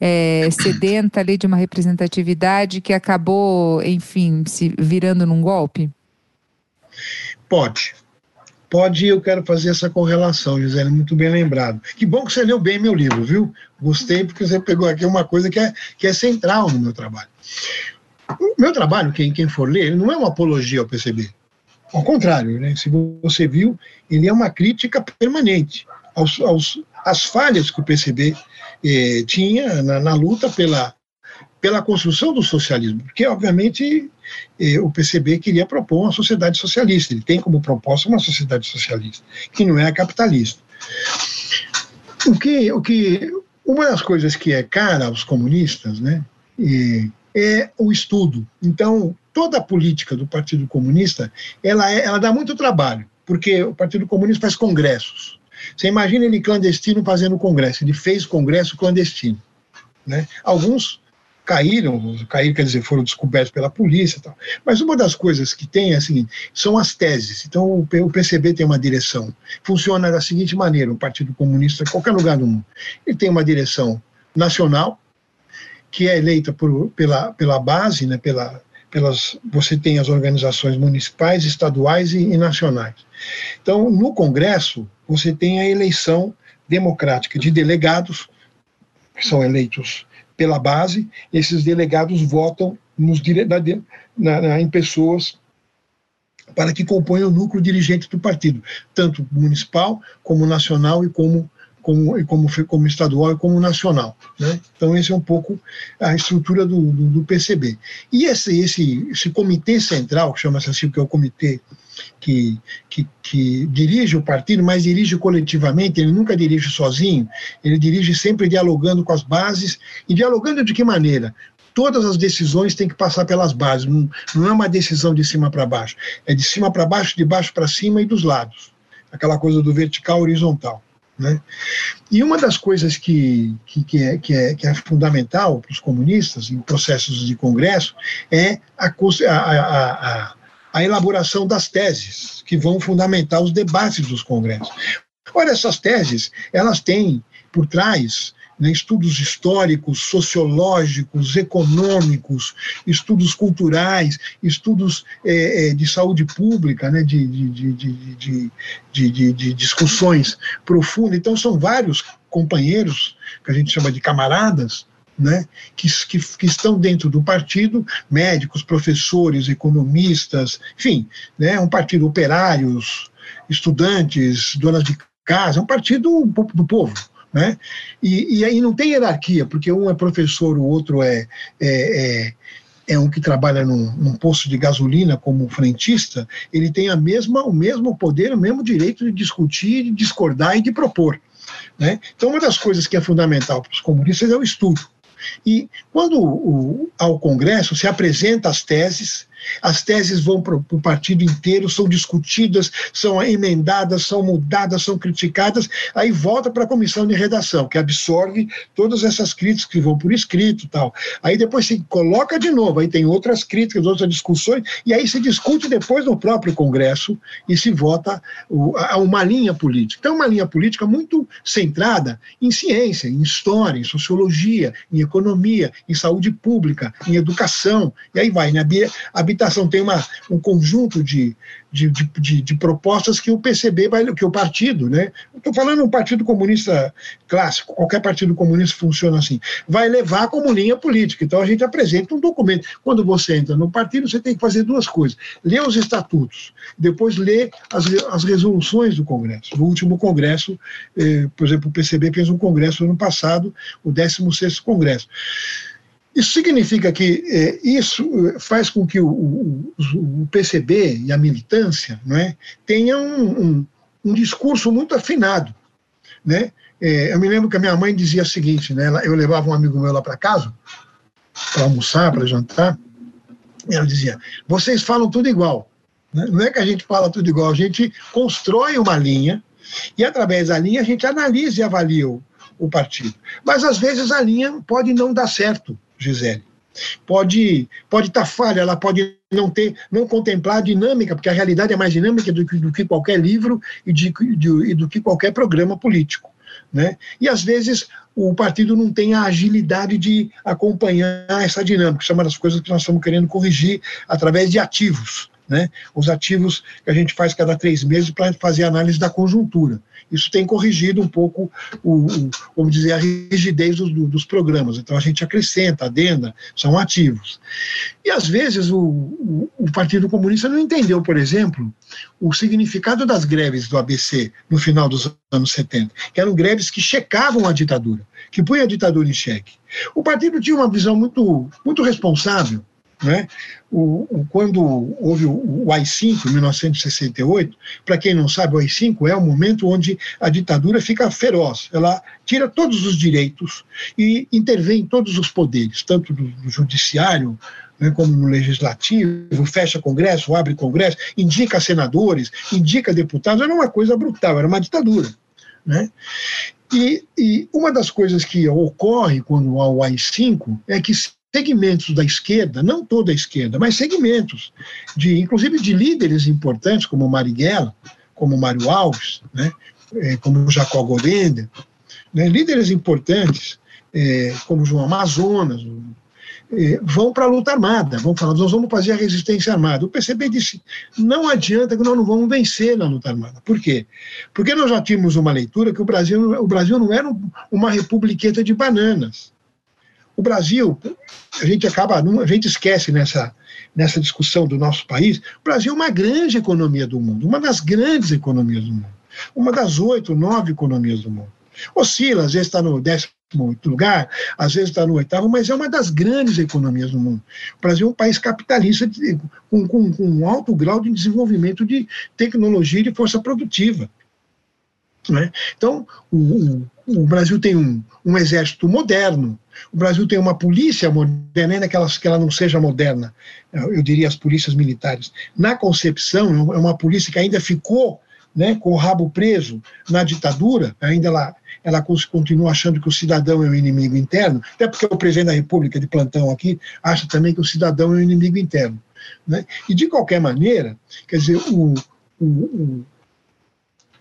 é, sedenta ali de uma representatividade que acabou, enfim, se virando num golpe? Pode. Pode, eu quero fazer essa correlação, Gisele, muito bem lembrado. Que bom que você leu bem meu livro, viu? Gostei, porque você pegou aqui uma coisa que é, que é central no meu trabalho. O meu trabalho, quem, quem for ler, não é uma apologia ao PCB. Ao contrário, né? se você viu, ele é uma crítica permanente aos, aos, às falhas que o PCB eh, tinha na, na luta pela, pela construção do socialismo, porque, obviamente, eh, o PCB queria propor uma sociedade socialista, ele tem como proposta uma sociedade socialista, que não é a capitalista. O que, o que, uma das coisas que é cara aos comunistas né, é o estudo. Então, toda a política do Partido Comunista ela, é, ela dá muito trabalho, porque o Partido Comunista faz congressos. Você imagina ele clandestino fazendo congresso, ele fez congresso clandestino. Né? Alguns caíram, caíram, quer dizer, foram descobertos pela polícia tal. Mas uma das coisas que tem, assim, são as teses. Então, o PCB tem uma direção. Funciona da seguinte maneira, o Partido Comunista, qualquer lugar do mundo. Ele tem uma direção nacional, que é eleita por, pela, pela base, né, pela, pelas, você tem as organizações municipais, estaduais e, e nacionais. Então, no Congresso, você tem a eleição democrática de delegados, que são eleitos pela base, esses delegados votam nos, na, na, em pessoas para que componham o núcleo dirigente do partido, tanto municipal, como nacional e como, como, como, como estadual e como nacional. Né? Então, esse é um pouco a estrutura do, do, do PCB. E esse, esse, esse comitê central, que chama-se assim, que é o comitê que, que, que, dirige o partido, mas dirige coletivamente, ele nunca dirige sozinho, ele dirige sempre dialogando com as bases, e dialogando de que maneira? Todas as decisões têm que passar pelas bases, não, não é uma decisão de cima para baixo, é de cima para baixo, de baixo para cima e dos lados, aquela coisa do vertical horizontal. Né? E uma das coisas que, que, que, é, que, é, que é fundamental para os comunistas em processos de congresso é a, a, a, a elaboração das teses que vão fundamentar os debates dos congressos. Ora, essas teses, elas têm por trás né, estudos históricos, sociológicos, econômicos, estudos culturais, estudos é, é de saúde pública, né, de, de, de, de, discussões profundas. Então, são vários companheiros, que a gente chama de camaradas, né, que, que, que, estão dentro do partido, médicos, professores, economistas, enfim, né, um partido operários, estudantes, donas de casa, é um partido do povo. Né? E, e aí não tem hierarquia, porque um é professor, o outro é, é, é é um que trabalha num, num, posto de gasolina como frentista, ele tem a mesma, o mesmo poder, o mesmo direito de discutir, de discordar e de propor. Né? Então, uma das coisas que é fundamental para os comunistas é o estudo. E quando o, ao Congresso se apresenta as teses, as teses vão para o partido inteiro, são discutidas, são emendadas, são mudadas, são criticadas, aí volta para a comissão de redação, que absorve todas essas críticas que vão por escrito tal. Aí depois se coloca de novo, aí tem outras críticas, outras discussões, e aí se discute depois no próprio Congresso e se vota uma linha política. Então, uma linha política muito centrada em ciência, em história, em sociologia, em economia, em saúde pública, em educação, e aí vai, né? Habitação, tem uma, um conjunto de, de, de, de, propostas que o PCB vai, que o partido, né? Estou falando um partido comunista clássico, qualquer partido comunista funciona assim, vai levar como linha política. Então a gente apresenta um documento. Quando você entra no partido, você tem que fazer duas coisas: ler os estatutos, depois ler as, as resoluções do Congresso. No último Congresso, eh, por exemplo, o PCB fez um congresso ano passado, o 16 Congresso. Isso significa que é, isso é, faz com que o, o, o, PCB e a militância não é, tenham um, um, um discurso muito afinado. né? É, eu me lembro que a minha mãe dizia o seguinte, né? Eu levava um amigo meu lá para casa para almoçar, para jantar, e ela dizia: vocês falam tudo igual. Né? Não é que a gente fala tudo igual, a gente constrói uma linha e através da linha a gente analisa e avalia o, o partido. Mas às vezes a linha pode não dar certo, Gisele. Pode pode estar tá falha, ela pode não ter, não contemplar a dinâmica, porque a realidade é mais dinâmica do que, do que qualquer livro e, de, de, e do que qualquer programa político. Né? E às vezes o partido não tem a agilidade de acompanhar essa dinâmica. Isso é uma das coisas que nós estamos querendo corrigir através de ativos. Né? Os ativos que a gente faz cada três meses para fazer análise da conjuntura. Isso tem corrigido um pouco, o, o vamos dizer, a rigidez dos, dos, programas. Então a gente acrescenta, adenda, são ativos. E às vezes o, o, o Partido Comunista não entendeu, por exemplo, o significado das greves do ABC no final dos anos 70, que eram greves que checavam a ditadura, que punham a ditadura em xeque. O partido tinha uma visão muito, muito responsável né? O, o, quando houve o, o AI-5, em 1968, para quem não sabe, o AI-5 é o momento onde a ditadura fica feroz. Ela tira todos os direitos e intervém todos os poderes, tanto do, do judiciário, né, como no legislativo, fecha congresso, abre congresso, indica senadores, indica deputados, era uma coisa brutal, era uma ditadura. Né? E, e uma das coisas que ocorre quando há o AI-5 é que segmentos da esquerda, não toda a esquerda, mas segmentos, de, inclusive de líderes importantes, como Marighella, como Mário Alves, né, é, como Jacó Golender, né, líderes importantes, é, como João Amazonas, é, vão para a luta armada, vão falar, nós vamos fazer a resistência armada. O PCB disse, não adianta que nós não vamos vencer na luta armada. Por quê? Porque nós já tínhamos uma leitura que o Brasil, o Brasil não era uma republiqueta de bananas. O Brasil, a gente acaba, a gente esquece nessa, nessa discussão do nosso país, o Brasil é uma grande economia do mundo, uma das grandes economias do mundo, uma das oito, nove economias do mundo. Oscila, às vezes está no décimo lugar, às vezes está no oitavo, mas é uma das grandes economias do mundo. O Brasil é um país capitalista com, com, com um alto grau de desenvolvimento de tecnologia e de força produtiva. Né? Então, o, o, Brasil tem um, um, exército moderno, o Brasil tem uma polícia moderna, ainda que ela, que ela não seja moderna, eu diria as polícias militares. Na concepção, é uma polícia que ainda ficou né, com o rabo preso na ditadura, ainda ela, ela continua achando que o cidadão é o inimigo interno, até porque o presidente da República de plantão aqui acha também que o cidadão é o inimigo interno. Né? E de qualquer maneira, quer dizer, o, o, o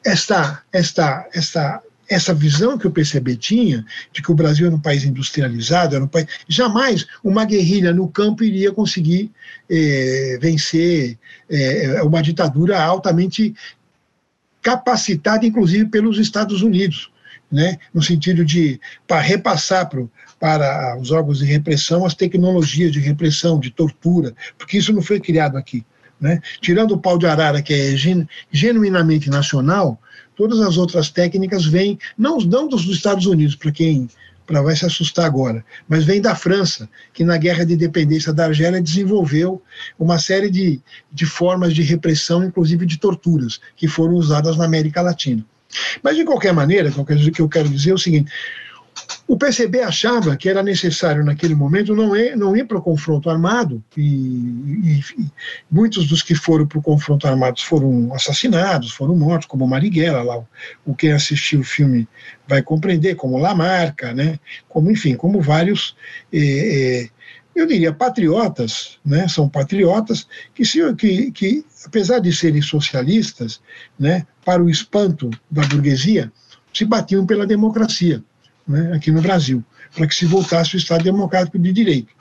esta, esta, esta, essa visão que o PCB tinha de que o Brasil era um país industrializado, era um país, jamais uma guerrilha no campo iria conseguir é, vencer é, uma ditadura altamente capacitada, inclusive pelos Estados Unidos, né, no sentido de para repassar pro, para os órgãos de repressão as tecnologias de repressão, de tortura, porque isso não foi criado aqui. Né? Tirando o pau de arara, que é genuinamente nacional, todas as outras técnicas vêm, não, não dos Estados Unidos, para quem para vai se assustar agora, mas vem da França, que na guerra de independência da Argélia desenvolveu uma série de, de formas de repressão, inclusive de torturas, que foram usadas na América Latina. Mas, de qualquer maneira, o que eu quero dizer é o seguinte: o PCB achava que era necessário, naquele momento, não ir, não ir para o confronto armado, e, e, e, muitos dos que foram para o confronto armado foram assassinados, foram mortos, como Marighella, lá, o, o quem assistiu o filme vai compreender, como Lamarca, né, como, enfim, como vários, eh, eh, eu diria, patriotas, né, são patriotas que, se, que, que, apesar de serem socialistas, né, para o espanto da burguesia, se batiam pela democracia né, aqui no Brasil, para que se voltasse o Estado Democrático de Direito.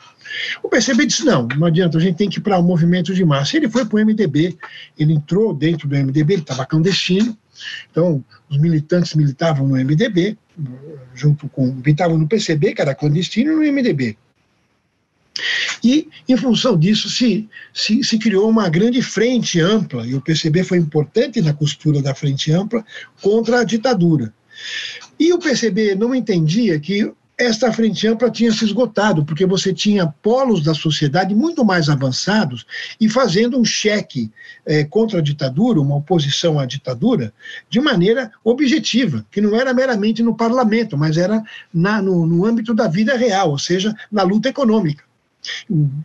O PCB disse: não, não adianta, a gente tem que ir para o movimento de massa. Ele foi para o MDB, ele entrou dentro do MDB, ele estava clandestino, então os militantes militavam no MDB, junto com. militavam no PCB, que era clandestino, e no MDB. E, em função disso, se, se, se, criou uma grande frente ampla, e o PCB foi importante na costura da frente ampla contra a ditadura. E o PCB não entendia que esta frente ampla tinha se esgotado, porque você tinha polos da sociedade muito mais avançados e fazendo um cheque é, contra a ditadura, uma oposição à ditadura, de maneira objetiva, que não era meramente no parlamento, mas era na, no, no âmbito da vida real, ou seja, na luta econômica.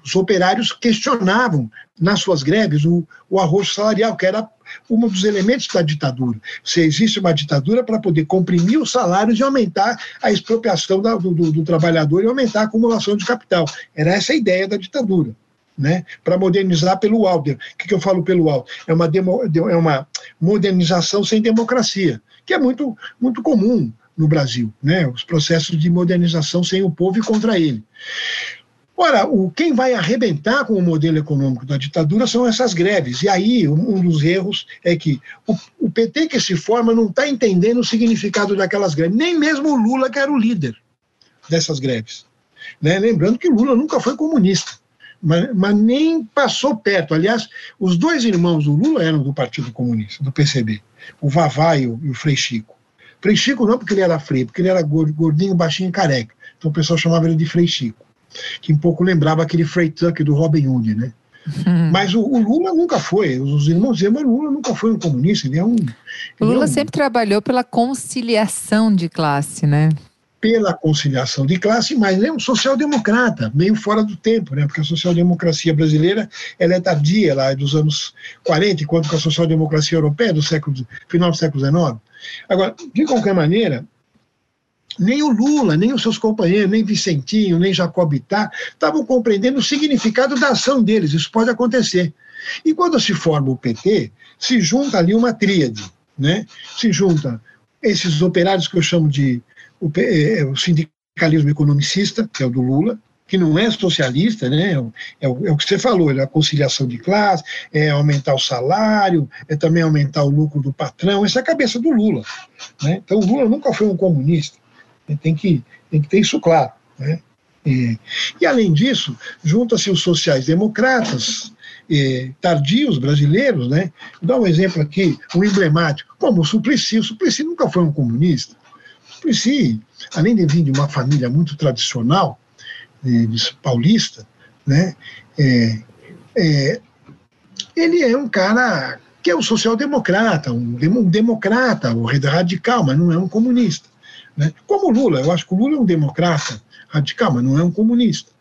Os operários questionavam nas suas greves o, o arroz salarial, que era um dos elementos da ditadura. Se existe uma ditadura para poder comprimir os salários e aumentar a expropriação da, do, do, do trabalhador e aumentar a acumulação de capital. Era essa a ideia da ditadura. Né, para modernizar pelo alto. O que, que, eu falo pelo alto? É uma, demo, é uma modernização sem democracia, que é muito, muito comum no Brasil, né, os processos de modernização sem o povo e contra ele. Ora, o, quem vai arrebentar com o modelo econômico da ditadura são essas greves. E aí, um, dos erros é que o, o, PT que se forma não está entendendo o significado daquelas greves. Nem mesmo o Lula, que era o líder dessas greves. Né? Lembrando que Lula nunca foi comunista. Mas, mas, nem passou perto. Aliás, os dois irmãos do Lula eram do Partido Comunista, do PCB, o Vavá e o, e o Frei Chico. Frei Chico não porque ele era freio, porque ele era gordinho, baixinho e careca. Então o pessoal chamava ele de Frei Chico que um pouco lembrava aquele Frei Tuck do Robin Hood, né? Uhum. Mas o, o, Lula nunca foi, os irmãos mas Lula nunca foi um comunista, ele é um... O Lula é um, sempre trabalhou pela conciliação de classe, né? Pela conciliação de classe, mas é um social-democrata, meio fora do tempo, né? Porque a social-democracia brasileira, ela é tardia, lá é dos anos 40, enquanto que a social-democracia europeia é do século, final do século XIX. Agora, de qualquer maneira, nem o Lula, nem os seus companheiros, nem Vicentinho, nem Jacobitá estavam compreendendo o significado da ação deles. Isso pode acontecer. E quando se forma o PT, se junta ali uma tríade, né? Se junta esses operários que eu chamo de o, é, o sindicalismo economicista, que é o do Lula, que não é socialista, né? É o, é o que você falou, é a conciliação de classe, é aumentar o salário, é também aumentar o lucro do patrão, essa é a cabeça do Lula. Né? Então o Lula nunca foi um comunista. Tem que, tem que ter isso claro. Né? E, e, além disso, junta-se os sociais-democratas, tardios brasileiros, né? Dar um exemplo aqui, um emblemático, como o Suplicy. O Suplicy nunca foi um comunista. O Suplicy, além de vir de uma família muito tradicional, paulista, né? É, é, ele é um cara que é um social-democrata, um, democrata, um radical, mas não é um comunista. Né? Como o Lula, eu acho que o Lula é um democrata radical, mas não é um comunista.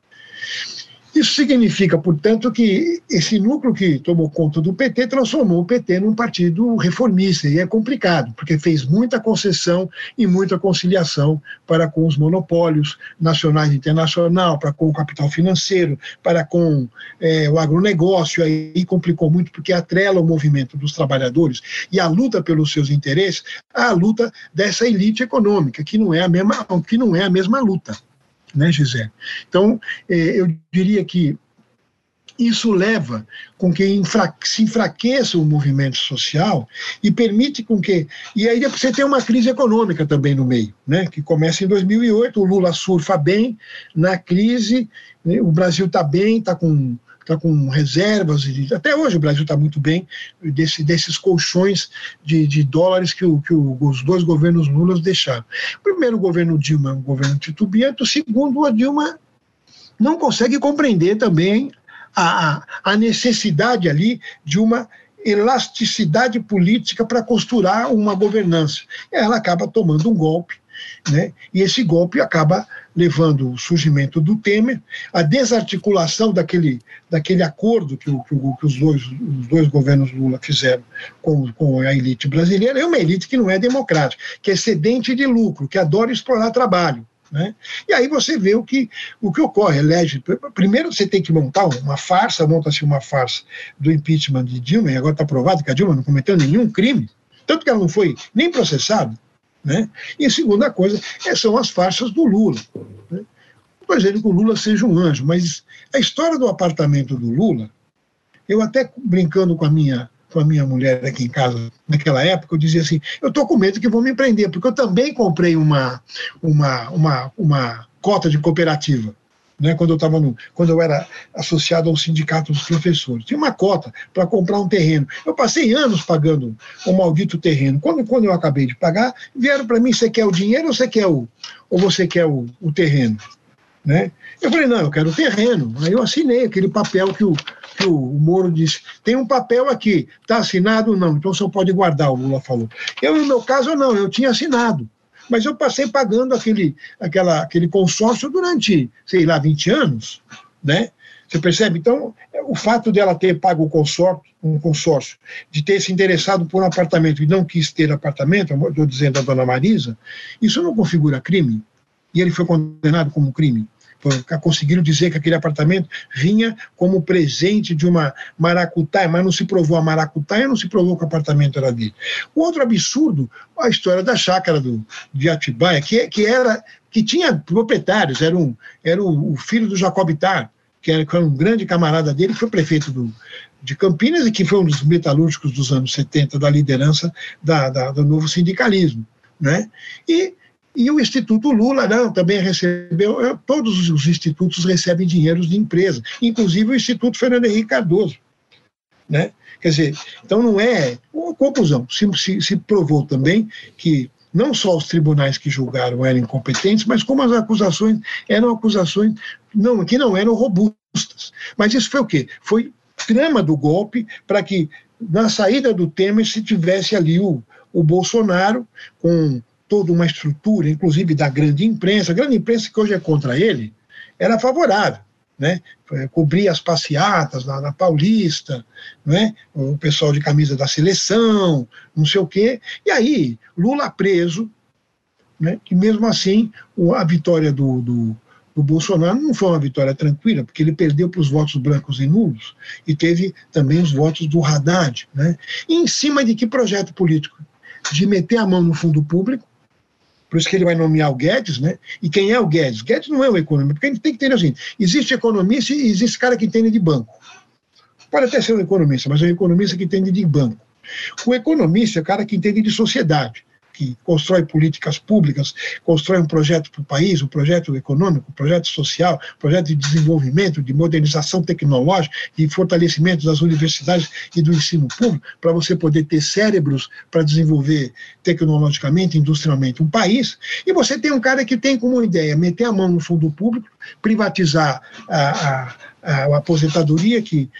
Isso significa, portanto, que esse núcleo que tomou conta do PT transformou o PT num partido reformista, e é complicado, porque fez muita concessão e muita conciliação para com os monopólios nacionais e internacional, para com o capital financeiro, para com é, o agronegócio, aí complicou muito, porque atrela o movimento dos trabalhadores e a luta pelos seus interesses à luta dessa elite econômica, que não é a mesma, que não é a mesma luta né, Gisele? Então, é, eu diria que isso leva com que se enfraqueça o movimento social e permite com que e aí você tem uma crise econômica também no meio, né? Que começa em 2008, o Lula surfa bem na crise, né, o Brasil está bem, está com está com reservas, até hoje o Brasil está muito bem, desse, desses colchões de, de dólares que, o, que o, os dois governos Lula deixaram. Primeiro, o governo Dilma é um governo titubeante, segundo, a Dilma não consegue compreender também a, a necessidade ali de uma elasticidade política para costurar uma governança. Ela acaba tomando um golpe né? E esse golpe acaba levando o surgimento do Temer, a desarticulação daquele, daquele acordo que, o, que, os, dois, os dois governos Lula fizeram com, com a elite brasileira, é uma elite que não é democrática, que é excedente de lucro, que adora explorar trabalho. Né? E aí você vê o que, o que ocorre. Elege, primeiro você tem que montar uma farsa, monta-se uma farsa do impeachment de Dilma, e agora está provado que a Dilma não cometeu nenhum crime, tanto que ela não foi nem processada. Né? E a segunda coisa é, são as faixas do Lula. Né? Não estou dizendo que o Lula seja um anjo, mas a história do apartamento do Lula, eu até brincando com a minha com a minha mulher aqui em casa naquela época, eu dizia assim, eu estou com medo que vão me prender, porque eu também comprei uma, uma, uma, uma cota de cooperativa. Né, quando eu estava no, quando eu era associado ao sindicato dos professores. Tinha uma cota para comprar um terreno. Eu passei anos pagando o maldito terreno. Quando, quando eu acabei de pagar, vieram para mim: você quer o dinheiro ou você quer o, ou você quer o, o terreno? Né? Eu falei: não, eu quero o terreno. Aí eu assinei aquele papel que o, que o Moro disse: tem um papel aqui, está assinado? Não, então o senhor pode guardar, o Lula falou. Eu, no meu caso, não, eu tinha assinado mas eu passei pagando aquele, aquela, aquele consórcio durante, sei lá, 20 anos, né? Você percebe? Então, o fato dela ter pago o consórcio, um consórcio, de ter se interessado por um apartamento e não quis ter apartamento, estou dizendo a dona Marisa, isso não configura crime. E ele foi condenado como crime conseguiram dizer que aquele apartamento vinha como presente de uma maracutaia, mas não se provou a maracutaia, não se provou que o apartamento era dele. O outro absurdo, a história da chácara do, de Atibaia, que, que, era, que tinha proprietários, era, um, era o, o filho do Jacob Tar, que era, que era um grande camarada dele, que foi prefeito do, de Campinas e que foi um dos metalúrgicos dos anos 70 da liderança da, da, do novo sindicalismo. Né? E e o Instituto Lula não, também recebeu, todos os institutos recebem dinheiros de empresa, inclusive o Instituto Fernando Henrique Cardoso. Né? Quer dizer, então não é. Conclusão, se, se, se provou também que não só os tribunais que julgaram eram incompetentes, mas como as acusações eram acusações não, que não eram robustas. Mas isso foi o quê? Foi trama do golpe para que, na saída do Temer, se tivesse ali o, o Bolsonaro com toda uma estrutura, inclusive da grande imprensa, a grande imprensa que hoje é contra ele, era favorável. Né? Cobria as passeatas lá na Paulista, né? o pessoal de camisa da seleção, não sei o quê. E aí, Lula preso, né? que mesmo assim a vitória do, do, do Bolsonaro não foi uma vitória tranquila, porque ele perdeu para os votos brancos e nulos, e teve também os votos do Haddad. Né? E em cima de que projeto político? De meter a mão no fundo público, por isso que ele vai nomear o Guedes, né? E quem é o Guedes? Guedes não é um economista, porque a gente tem que entender assim: existe economista e existe cara que entende de banco. Pode até ser um economista, mas é um economista que entende de banco. O economista é o cara que entende de sociedade que constrói políticas públicas, constrói um projeto para o país, um projeto econômico, um projeto social, um projeto de desenvolvimento, de modernização tecnológica, de fortalecimento das universidades e do ensino público, para você poder ter cérebros para desenvolver tecnologicamente, industrialmente um país. E você tem um cara que tem como ideia meter a mão no fundo público, privatizar a, a, a, aposentadoria, que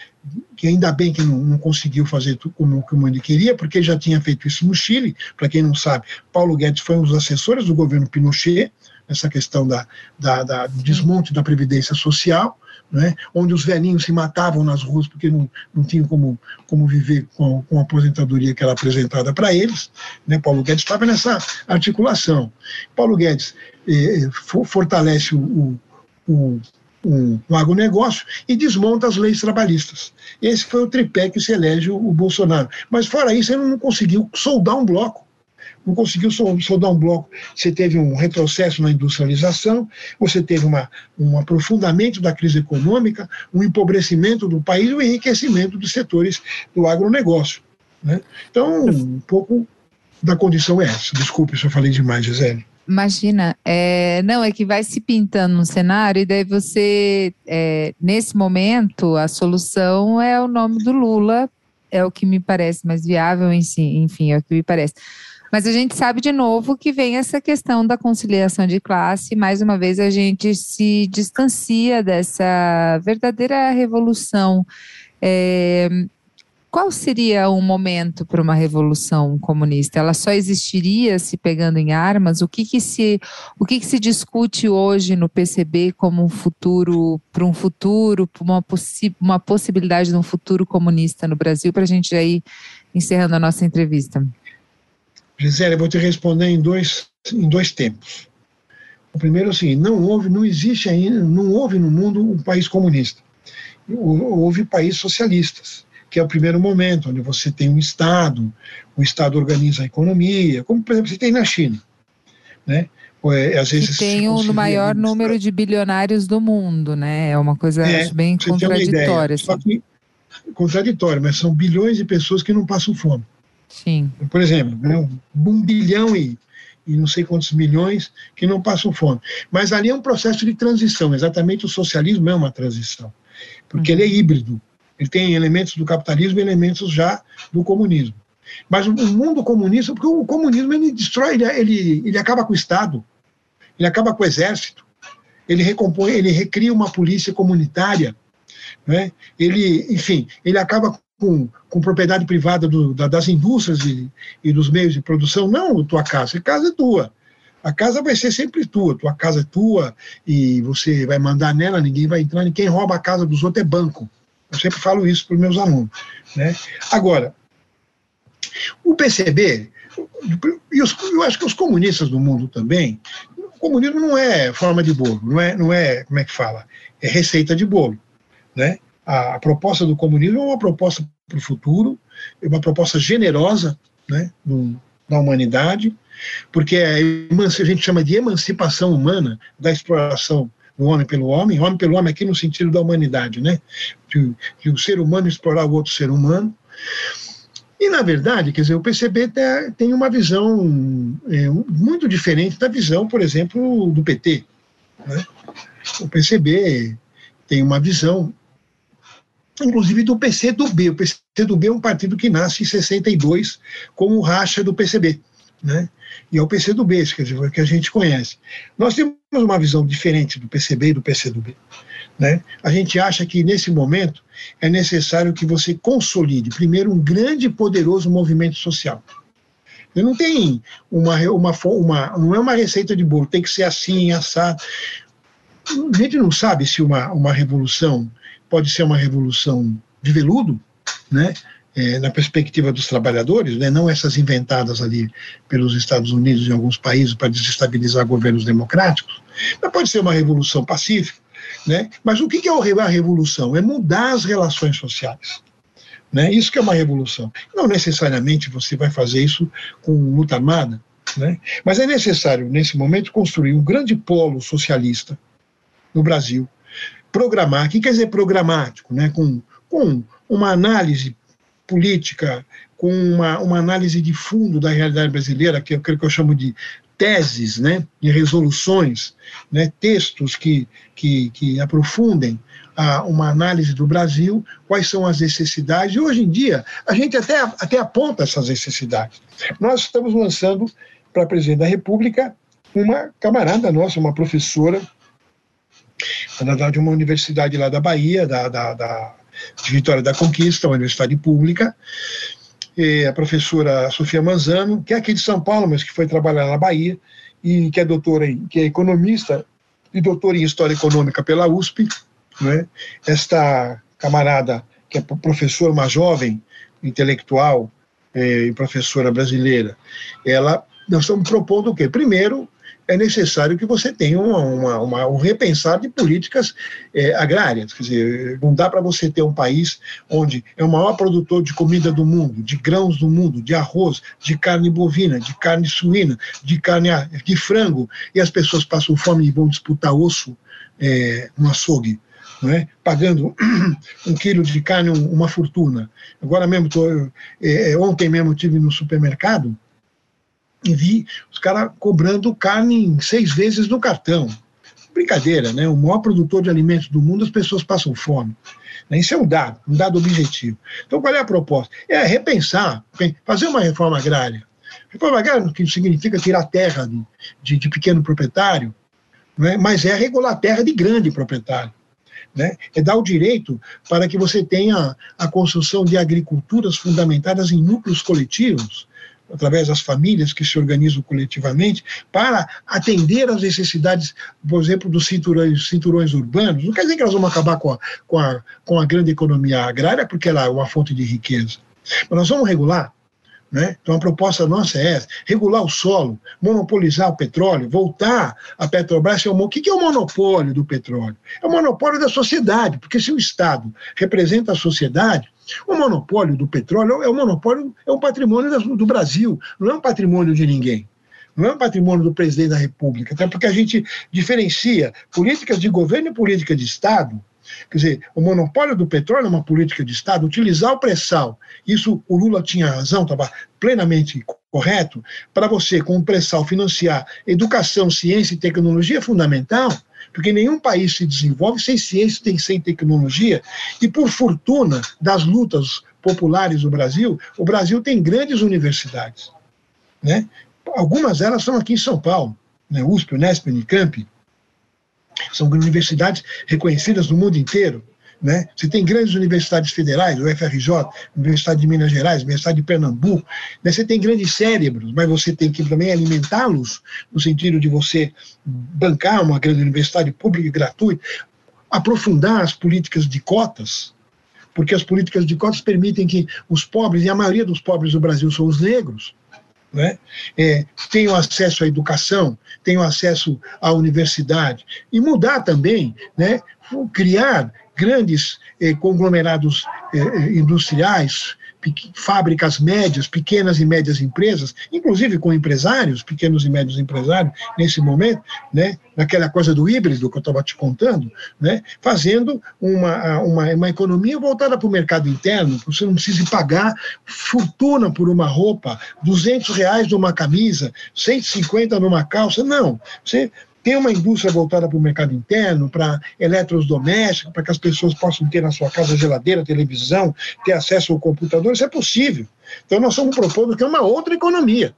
que ainda bem que não, não conseguiu fazer tudo como, como ele queria, porque já tinha feito isso no Chile. Para quem não sabe, Paulo Guedes foi um dos assessores do governo Pinochet, nessa questão da, da, da do desmonte da Previdência Social, né, onde os velhinhos se matavam nas ruas porque não, não tinham como, como viver com, com a aposentadoria que era apresentada para eles. Né, Paulo Guedes estava nessa articulação. Paulo Guedes eh, fortalece o, o, o um, um agronegócio e desmonta as leis trabalhistas. Esse foi o tripé que se elege o, o Bolsonaro. Mas fora isso, ele não conseguiu soldar um bloco não conseguiu soldar um bloco. Você teve um retrocesso na industrialização, você teve uma, um aprofundamento da crise econômica, um empobrecimento do país e um enriquecimento dos setores do agronegócio. Né? Então, um pouco da condição é essa. Desculpe se eu falei demais, Gisele. Imagina, é, não, é que vai se pintando um cenário e daí você, é, nesse momento, a solução é o nome do Lula, é o que me parece mais viável, enfim, é o que me parece. Mas a gente sabe de novo que vem essa questão da conciliação de classe, mais uma vez a gente se distancia dessa verdadeira revolução. É, qual seria um momento para uma revolução comunista? Ela só existiria se pegando em armas? O que, que se o que, que se discute hoje no PCB como um futuro para um futuro, uma, possi uma possibilidade de um futuro comunista no Brasil? Para a gente ir encerrando a nossa entrevista. Gisele, eu vou te responder em dois em dois tempos. O primeiro o seguinte: não houve, não existe ainda, não houve no mundo um país comunista. Houve países socialistas que é o primeiro momento, onde você tem um Estado, o Estado organiza a economia, como, por exemplo, você tem na China. Né? É, às vezes que tem o maior número de bilionários do mundo, né? É uma coisa é, bem contraditória. Assim. Contraditório, mas são bilhões de pessoas que não passam fome. Sim. Por exemplo, né, um bilhão e, e não sei quantos milhões que não passam fome. Mas ali é um processo de transição, exatamente o socialismo é uma transição, porque ele é híbrido, ele tem elementos do capitalismo e elementos já do comunismo. Mas o mundo comunista, porque o comunismo ele destrói, ele, ele, ele acaba com o Estado, ele acaba com o exército, ele recompõe, ele recria uma polícia comunitária, né? ele, enfim, ele acaba com, com propriedade privada do, da, das indústrias e, e, dos meios de produção. Não tua casa, a casa é tua. A casa vai ser sempre tua, tua casa é tua e você vai mandar nela, ninguém vai entrar, quem rouba a casa dos outros é banco. Eu sempre falo isso para os meus alunos. Né? Agora, o PCB, e os, eu acho que os comunistas do mundo também, o comunismo não é forma de bolo, não é, não é como é que fala, é receita de bolo. Né? A, a proposta do comunismo é uma proposta para o futuro, é uma proposta generosa né, do, da humanidade, porque é a, a gente chama de emancipação humana da exploração do homem pelo homem, homem pelo homem aqui no sentido da humanidade, né? De, de o ser humano explorar o outro ser humano. E, na verdade, quer dizer, o PCB tem uma visão é, muito diferente da visão, por exemplo, do PT. Né? O PCB tem uma visão, inclusive, do PCdoB. O PCdoB é um partido que nasce em 62 como racha do PCB. Né? E é o PCdoB, quer dizer, que a gente conhece. Nós temos uma visão diferente do PCB e do PCdoB. Né? A gente acha que, nesse momento, é necessário que você consolide, primeiro, um grande e poderoso movimento social. Não tem uma, uma, uma, não é uma receita de bolo, tem que ser assim, assado. A gente não sabe se uma, uma revolução pode ser uma revolução de veludo, né? É, na perspectiva dos trabalhadores, né, não essas inventadas ali pelos Estados Unidos e alguns países para desestabilizar governos democráticos, mas pode ser uma revolução pacífica, né? Mas o que é a revolução? É mudar as relações sociais. Né? Isso que é uma revolução. Não necessariamente você vai fazer isso com luta armada, né? mas é necessário, nesse momento, construir um grande polo socialista no Brasil, programar, o que quer dizer programático? Né? Com, com uma análise política, com uma, uma análise de fundo da realidade brasileira, que é o que eu chamo de teses, né, e resoluções, né, textos que, que, que aprofundem a, uma análise do Brasil, quais são as necessidades, e hoje em dia a gente até, até aponta essas necessidades. Nós estamos lançando para presidente da República uma camarada nossa, uma professora, na verdade, uma universidade lá da Bahia, da, da, da de Vitória da Conquista, uma universidade pública, a professora Sofia Manzano, que é aqui de São Paulo, mas que foi trabalhar na Bahia, e que é doutora, em, que é economista e doutora em História Econômica pela USP. Né? Esta camarada, que é professora, uma jovem intelectual eh, e professora brasileira, ela, nós estamos propondo o quê? Primeiro, é necessário que você tenha uma, uma, uma um repensar de políticas é, agrárias. Quer dizer, não dá para você ter um país onde é o maior produtor de comida do mundo, de grãos do mundo, de arroz, de carne bovina, de carne suína, de carne de frango, e as pessoas passam fome e vão disputar osso é, no açougue. É? pagando um quilo de carne uma fortuna. Agora mesmo, tô, é, é ontem mesmo tive no supermercado, e vi os caras cobrando carne seis vezes no cartão. Brincadeira, né? O maior produtor de alimentos do mundo, as pessoas passam fome. Né? Isso é um dado, um dado objetivo. Então, qual é a proposta? É repensar, fazer uma reforma agrária. Reforma agrária que significa tirar terra de, de, pequeno proprietário, né? mas é regular a terra de grande proprietário. Né? É dar o direito para que você tenha a construção de agriculturas fundamentadas em núcleos coletivos, através das famílias que se organizam coletivamente, para atender às necessidades, por exemplo, dos cinturões, cinturões urbanos. Não quer dizer que nós vamos acabar com a, com, a, com a grande economia agrária, porque ela é uma fonte de riqueza. Mas nós vamos regular. Né? Então a proposta nossa é essa, regular o solo, monopolizar o petróleo, voltar a Petrobras. O que é o monopólio do petróleo? É o monopólio da sociedade, porque se o Estado representa a sociedade, o monopólio do petróleo é um monopólio, é um patrimônio do Brasil, não é um patrimônio de ninguém. Não é um patrimônio do presidente da República, até porque a gente diferencia políticas de governo e política de Estado Quer dizer, o monopólio do petróleo é uma política de Estado, utilizar o pré-sal, isso o Lula tinha razão, estava plenamente correto, para você, com o pré-sal, financiar educação, ciência e tecnologia é fundamental, porque nenhum país se desenvolve sem ciência sem tecnologia, e por fortuna das lutas populares do Brasil, o Brasil tem grandes universidades. Né? Algumas delas são aqui em São Paulo, né? USP, Unesp, Unicamp, são universidades reconhecidas no mundo inteiro. Né? Você tem grandes universidades federais, o FRJ, Universidade de Minas Gerais, Universidade de Pernambuco, né? você tem grandes cérebros, mas você tem que também alimentá-los, no sentido de você bancar uma grande universidade pública e gratuita, aprofundar as políticas de cotas, porque as políticas de cotas permitem que os pobres, e a maioria dos pobres do Brasil são os negros, né? É, tenham acesso à educação, tenham acesso à universidade, e mudar também, né? criar grandes eh, conglomerados eh, eh industriais, fábricas médias, pequenas e médias empresas, inclusive com empresários, pequenos e médios empresários, nesse momento, né, naquela coisa do híbrido que eu estava te contando, né, fazendo uma, uma, uma economia voltada para o mercado interno, você não precisa pagar fortuna por uma roupa, 200 reais numa camisa, 150 numa calça, não, você tem uma indústria voltada para o mercado interno, para eletrodomésticos, para que as pessoas possam ter na sua casa geladeira, televisão, ter acesso ao computador, isso é possível. Então nós estamos propondo que é uma outra economia.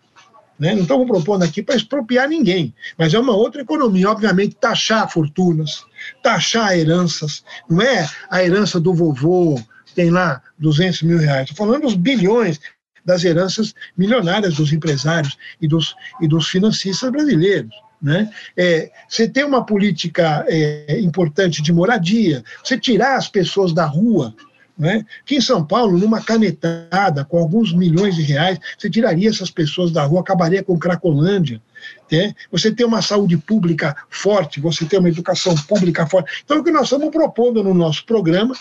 Né? Não estamos propondo aqui para expropriar ninguém, mas é uma outra economia, obviamente, taxar fortunas, taxar heranças, não é a herança do vovô, tem lá 200 mil reais, estou falando dos bilhões das heranças milionárias dos empresários e dos, e dos financistas brasileiros. Né? É, você ter uma política é, importante de moradia, você tirar as pessoas da rua. Né? Aqui em São Paulo, numa canetada, com alguns milhões de reais, você tiraria essas pessoas da rua, acabaria com Cracolândia. Né? Você ter uma saúde pública forte, você ter uma educação pública forte. Então, é o que nós estamos propondo no nosso programa,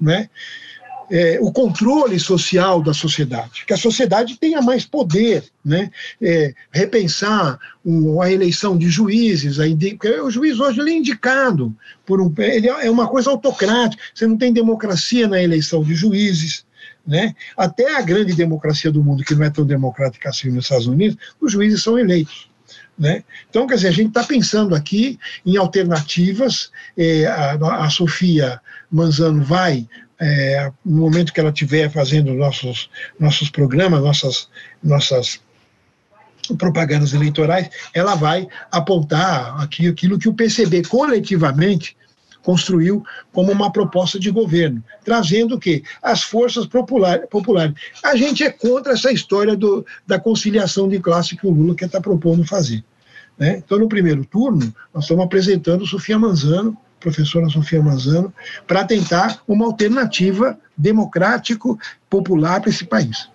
né? É, o controle social da sociedade, que a sociedade tenha mais poder, né? É, repensar o, a eleição de juízes, a o juiz hoje ele é indicado por um, ele é uma coisa autocrática, você não tem democracia na eleição de juízes, né? Até a grande democracia do mundo, que não é tão democrática assim nos Estados Unidos, os juízes são eleitos. Né? Então, quer dizer, a gente está pensando aqui em alternativas. É, a, a Sofia Manzano vai é, no momento que ela estiver fazendo nossos, nossos programas, nossas, nossas propagandas eleitorais, ela vai apontar aqui aquilo que o PCB coletivamente construiu como uma proposta de governo, trazendo o quê? As forças popular, populares. A gente é contra essa história do, da conciliação de classe que o Lula quer estar tá propondo fazer. Né? Então, no primeiro turno, nós estamos apresentando Sofia Manzano, professora Sofia Manzano, para tentar uma alternativa democrático, popular para esse país.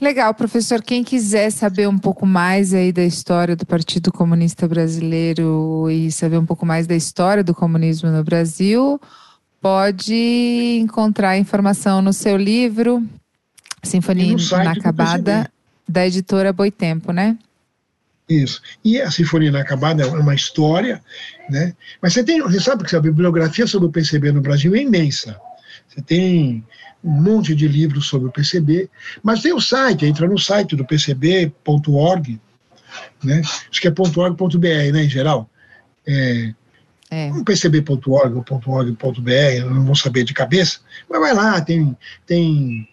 Legal, professor. Quem quiser saber um pouco mais aí da história do Partido Comunista Brasileiro e saber um pouco mais da história do comunismo no Brasil, pode encontrar informação no seu livro Sinfonia Inacabada, da editora Boitempo, né? Isso. E a Sinfonia Inacabada é uma história, né? Mas você tem, você sabe que a bibliografia sobre o PCB no Brasil é imensa. Você tem um monte de livros sobre o PCB, mas tem o site, entra no site do pcb.org, né? Acho que é .org.br, né, em geral. É, é. Um pcb.org ou .org.br, não vou saber de cabeça, mas vai lá, tem, tem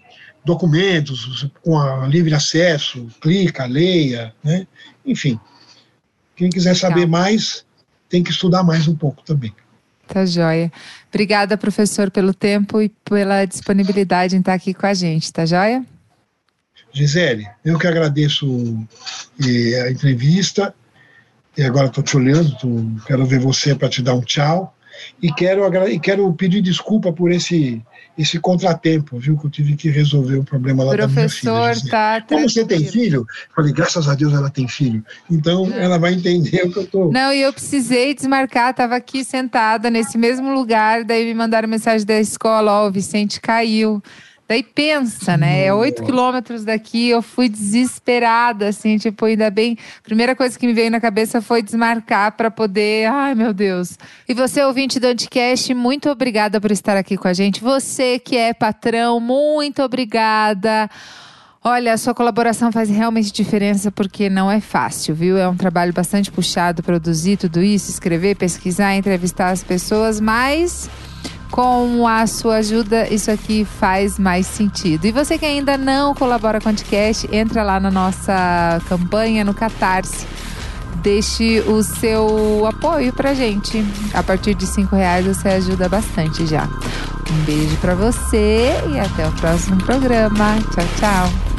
documentos com livre acesso, clica, leia, né? Enfim. Quem quiser saber Legal. mais, tem que estudar mais um pouco também. Tá joia. Obrigada, professor, pelo tempo e pela disponibilidade em estar aqui com a gente, tá joia? Gisele, eu que agradeço eh, a entrevista. E agora estou te olhando, tô, quero ver você para te dar um tchau. E quero, e quero pedir desculpa por esse esse contratempo, viu? Que eu tive que resolver o problema lá Professor, da minha filha. Professor, tá Como você tem filho? Falei, graças a Deus ela tem filho. Então Não. ela vai entender o que eu tô. Não, e eu precisei desmarcar, estava aqui sentada nesse mesmo lugar, daí me mandaram mensagem da escola, ó, oh, o Vicente caiu. Daí pensa, né? É oito quilômetros daqui, eu fui desesperada, assim, tipo, ainda bem. Primeira coisa que me veio na cabeça foi desmarcar para poder. Ai, meu Deus. E você, ouvinte do Anticast, muito obrigada por estar aqui com a gente. Você que é patrão, muito obrigada. Olha, a sua colaboração faz realmente diferença porque não é fácil, viu? É um trabalho bastante puxado produzir tudo isso, escrever, pesquisar, entrevistar as pessoas, mas com a sua ajuda isso aqui faz mais sentido. E você que ainda não colabora com o podcast, entra lá na nossa campanha no Catarse. Deixe o seu apoio pra gente. A partir de cinco reais você ajuda bastante já. Um beijo para você e até o próximo programa. Tchau, tchau.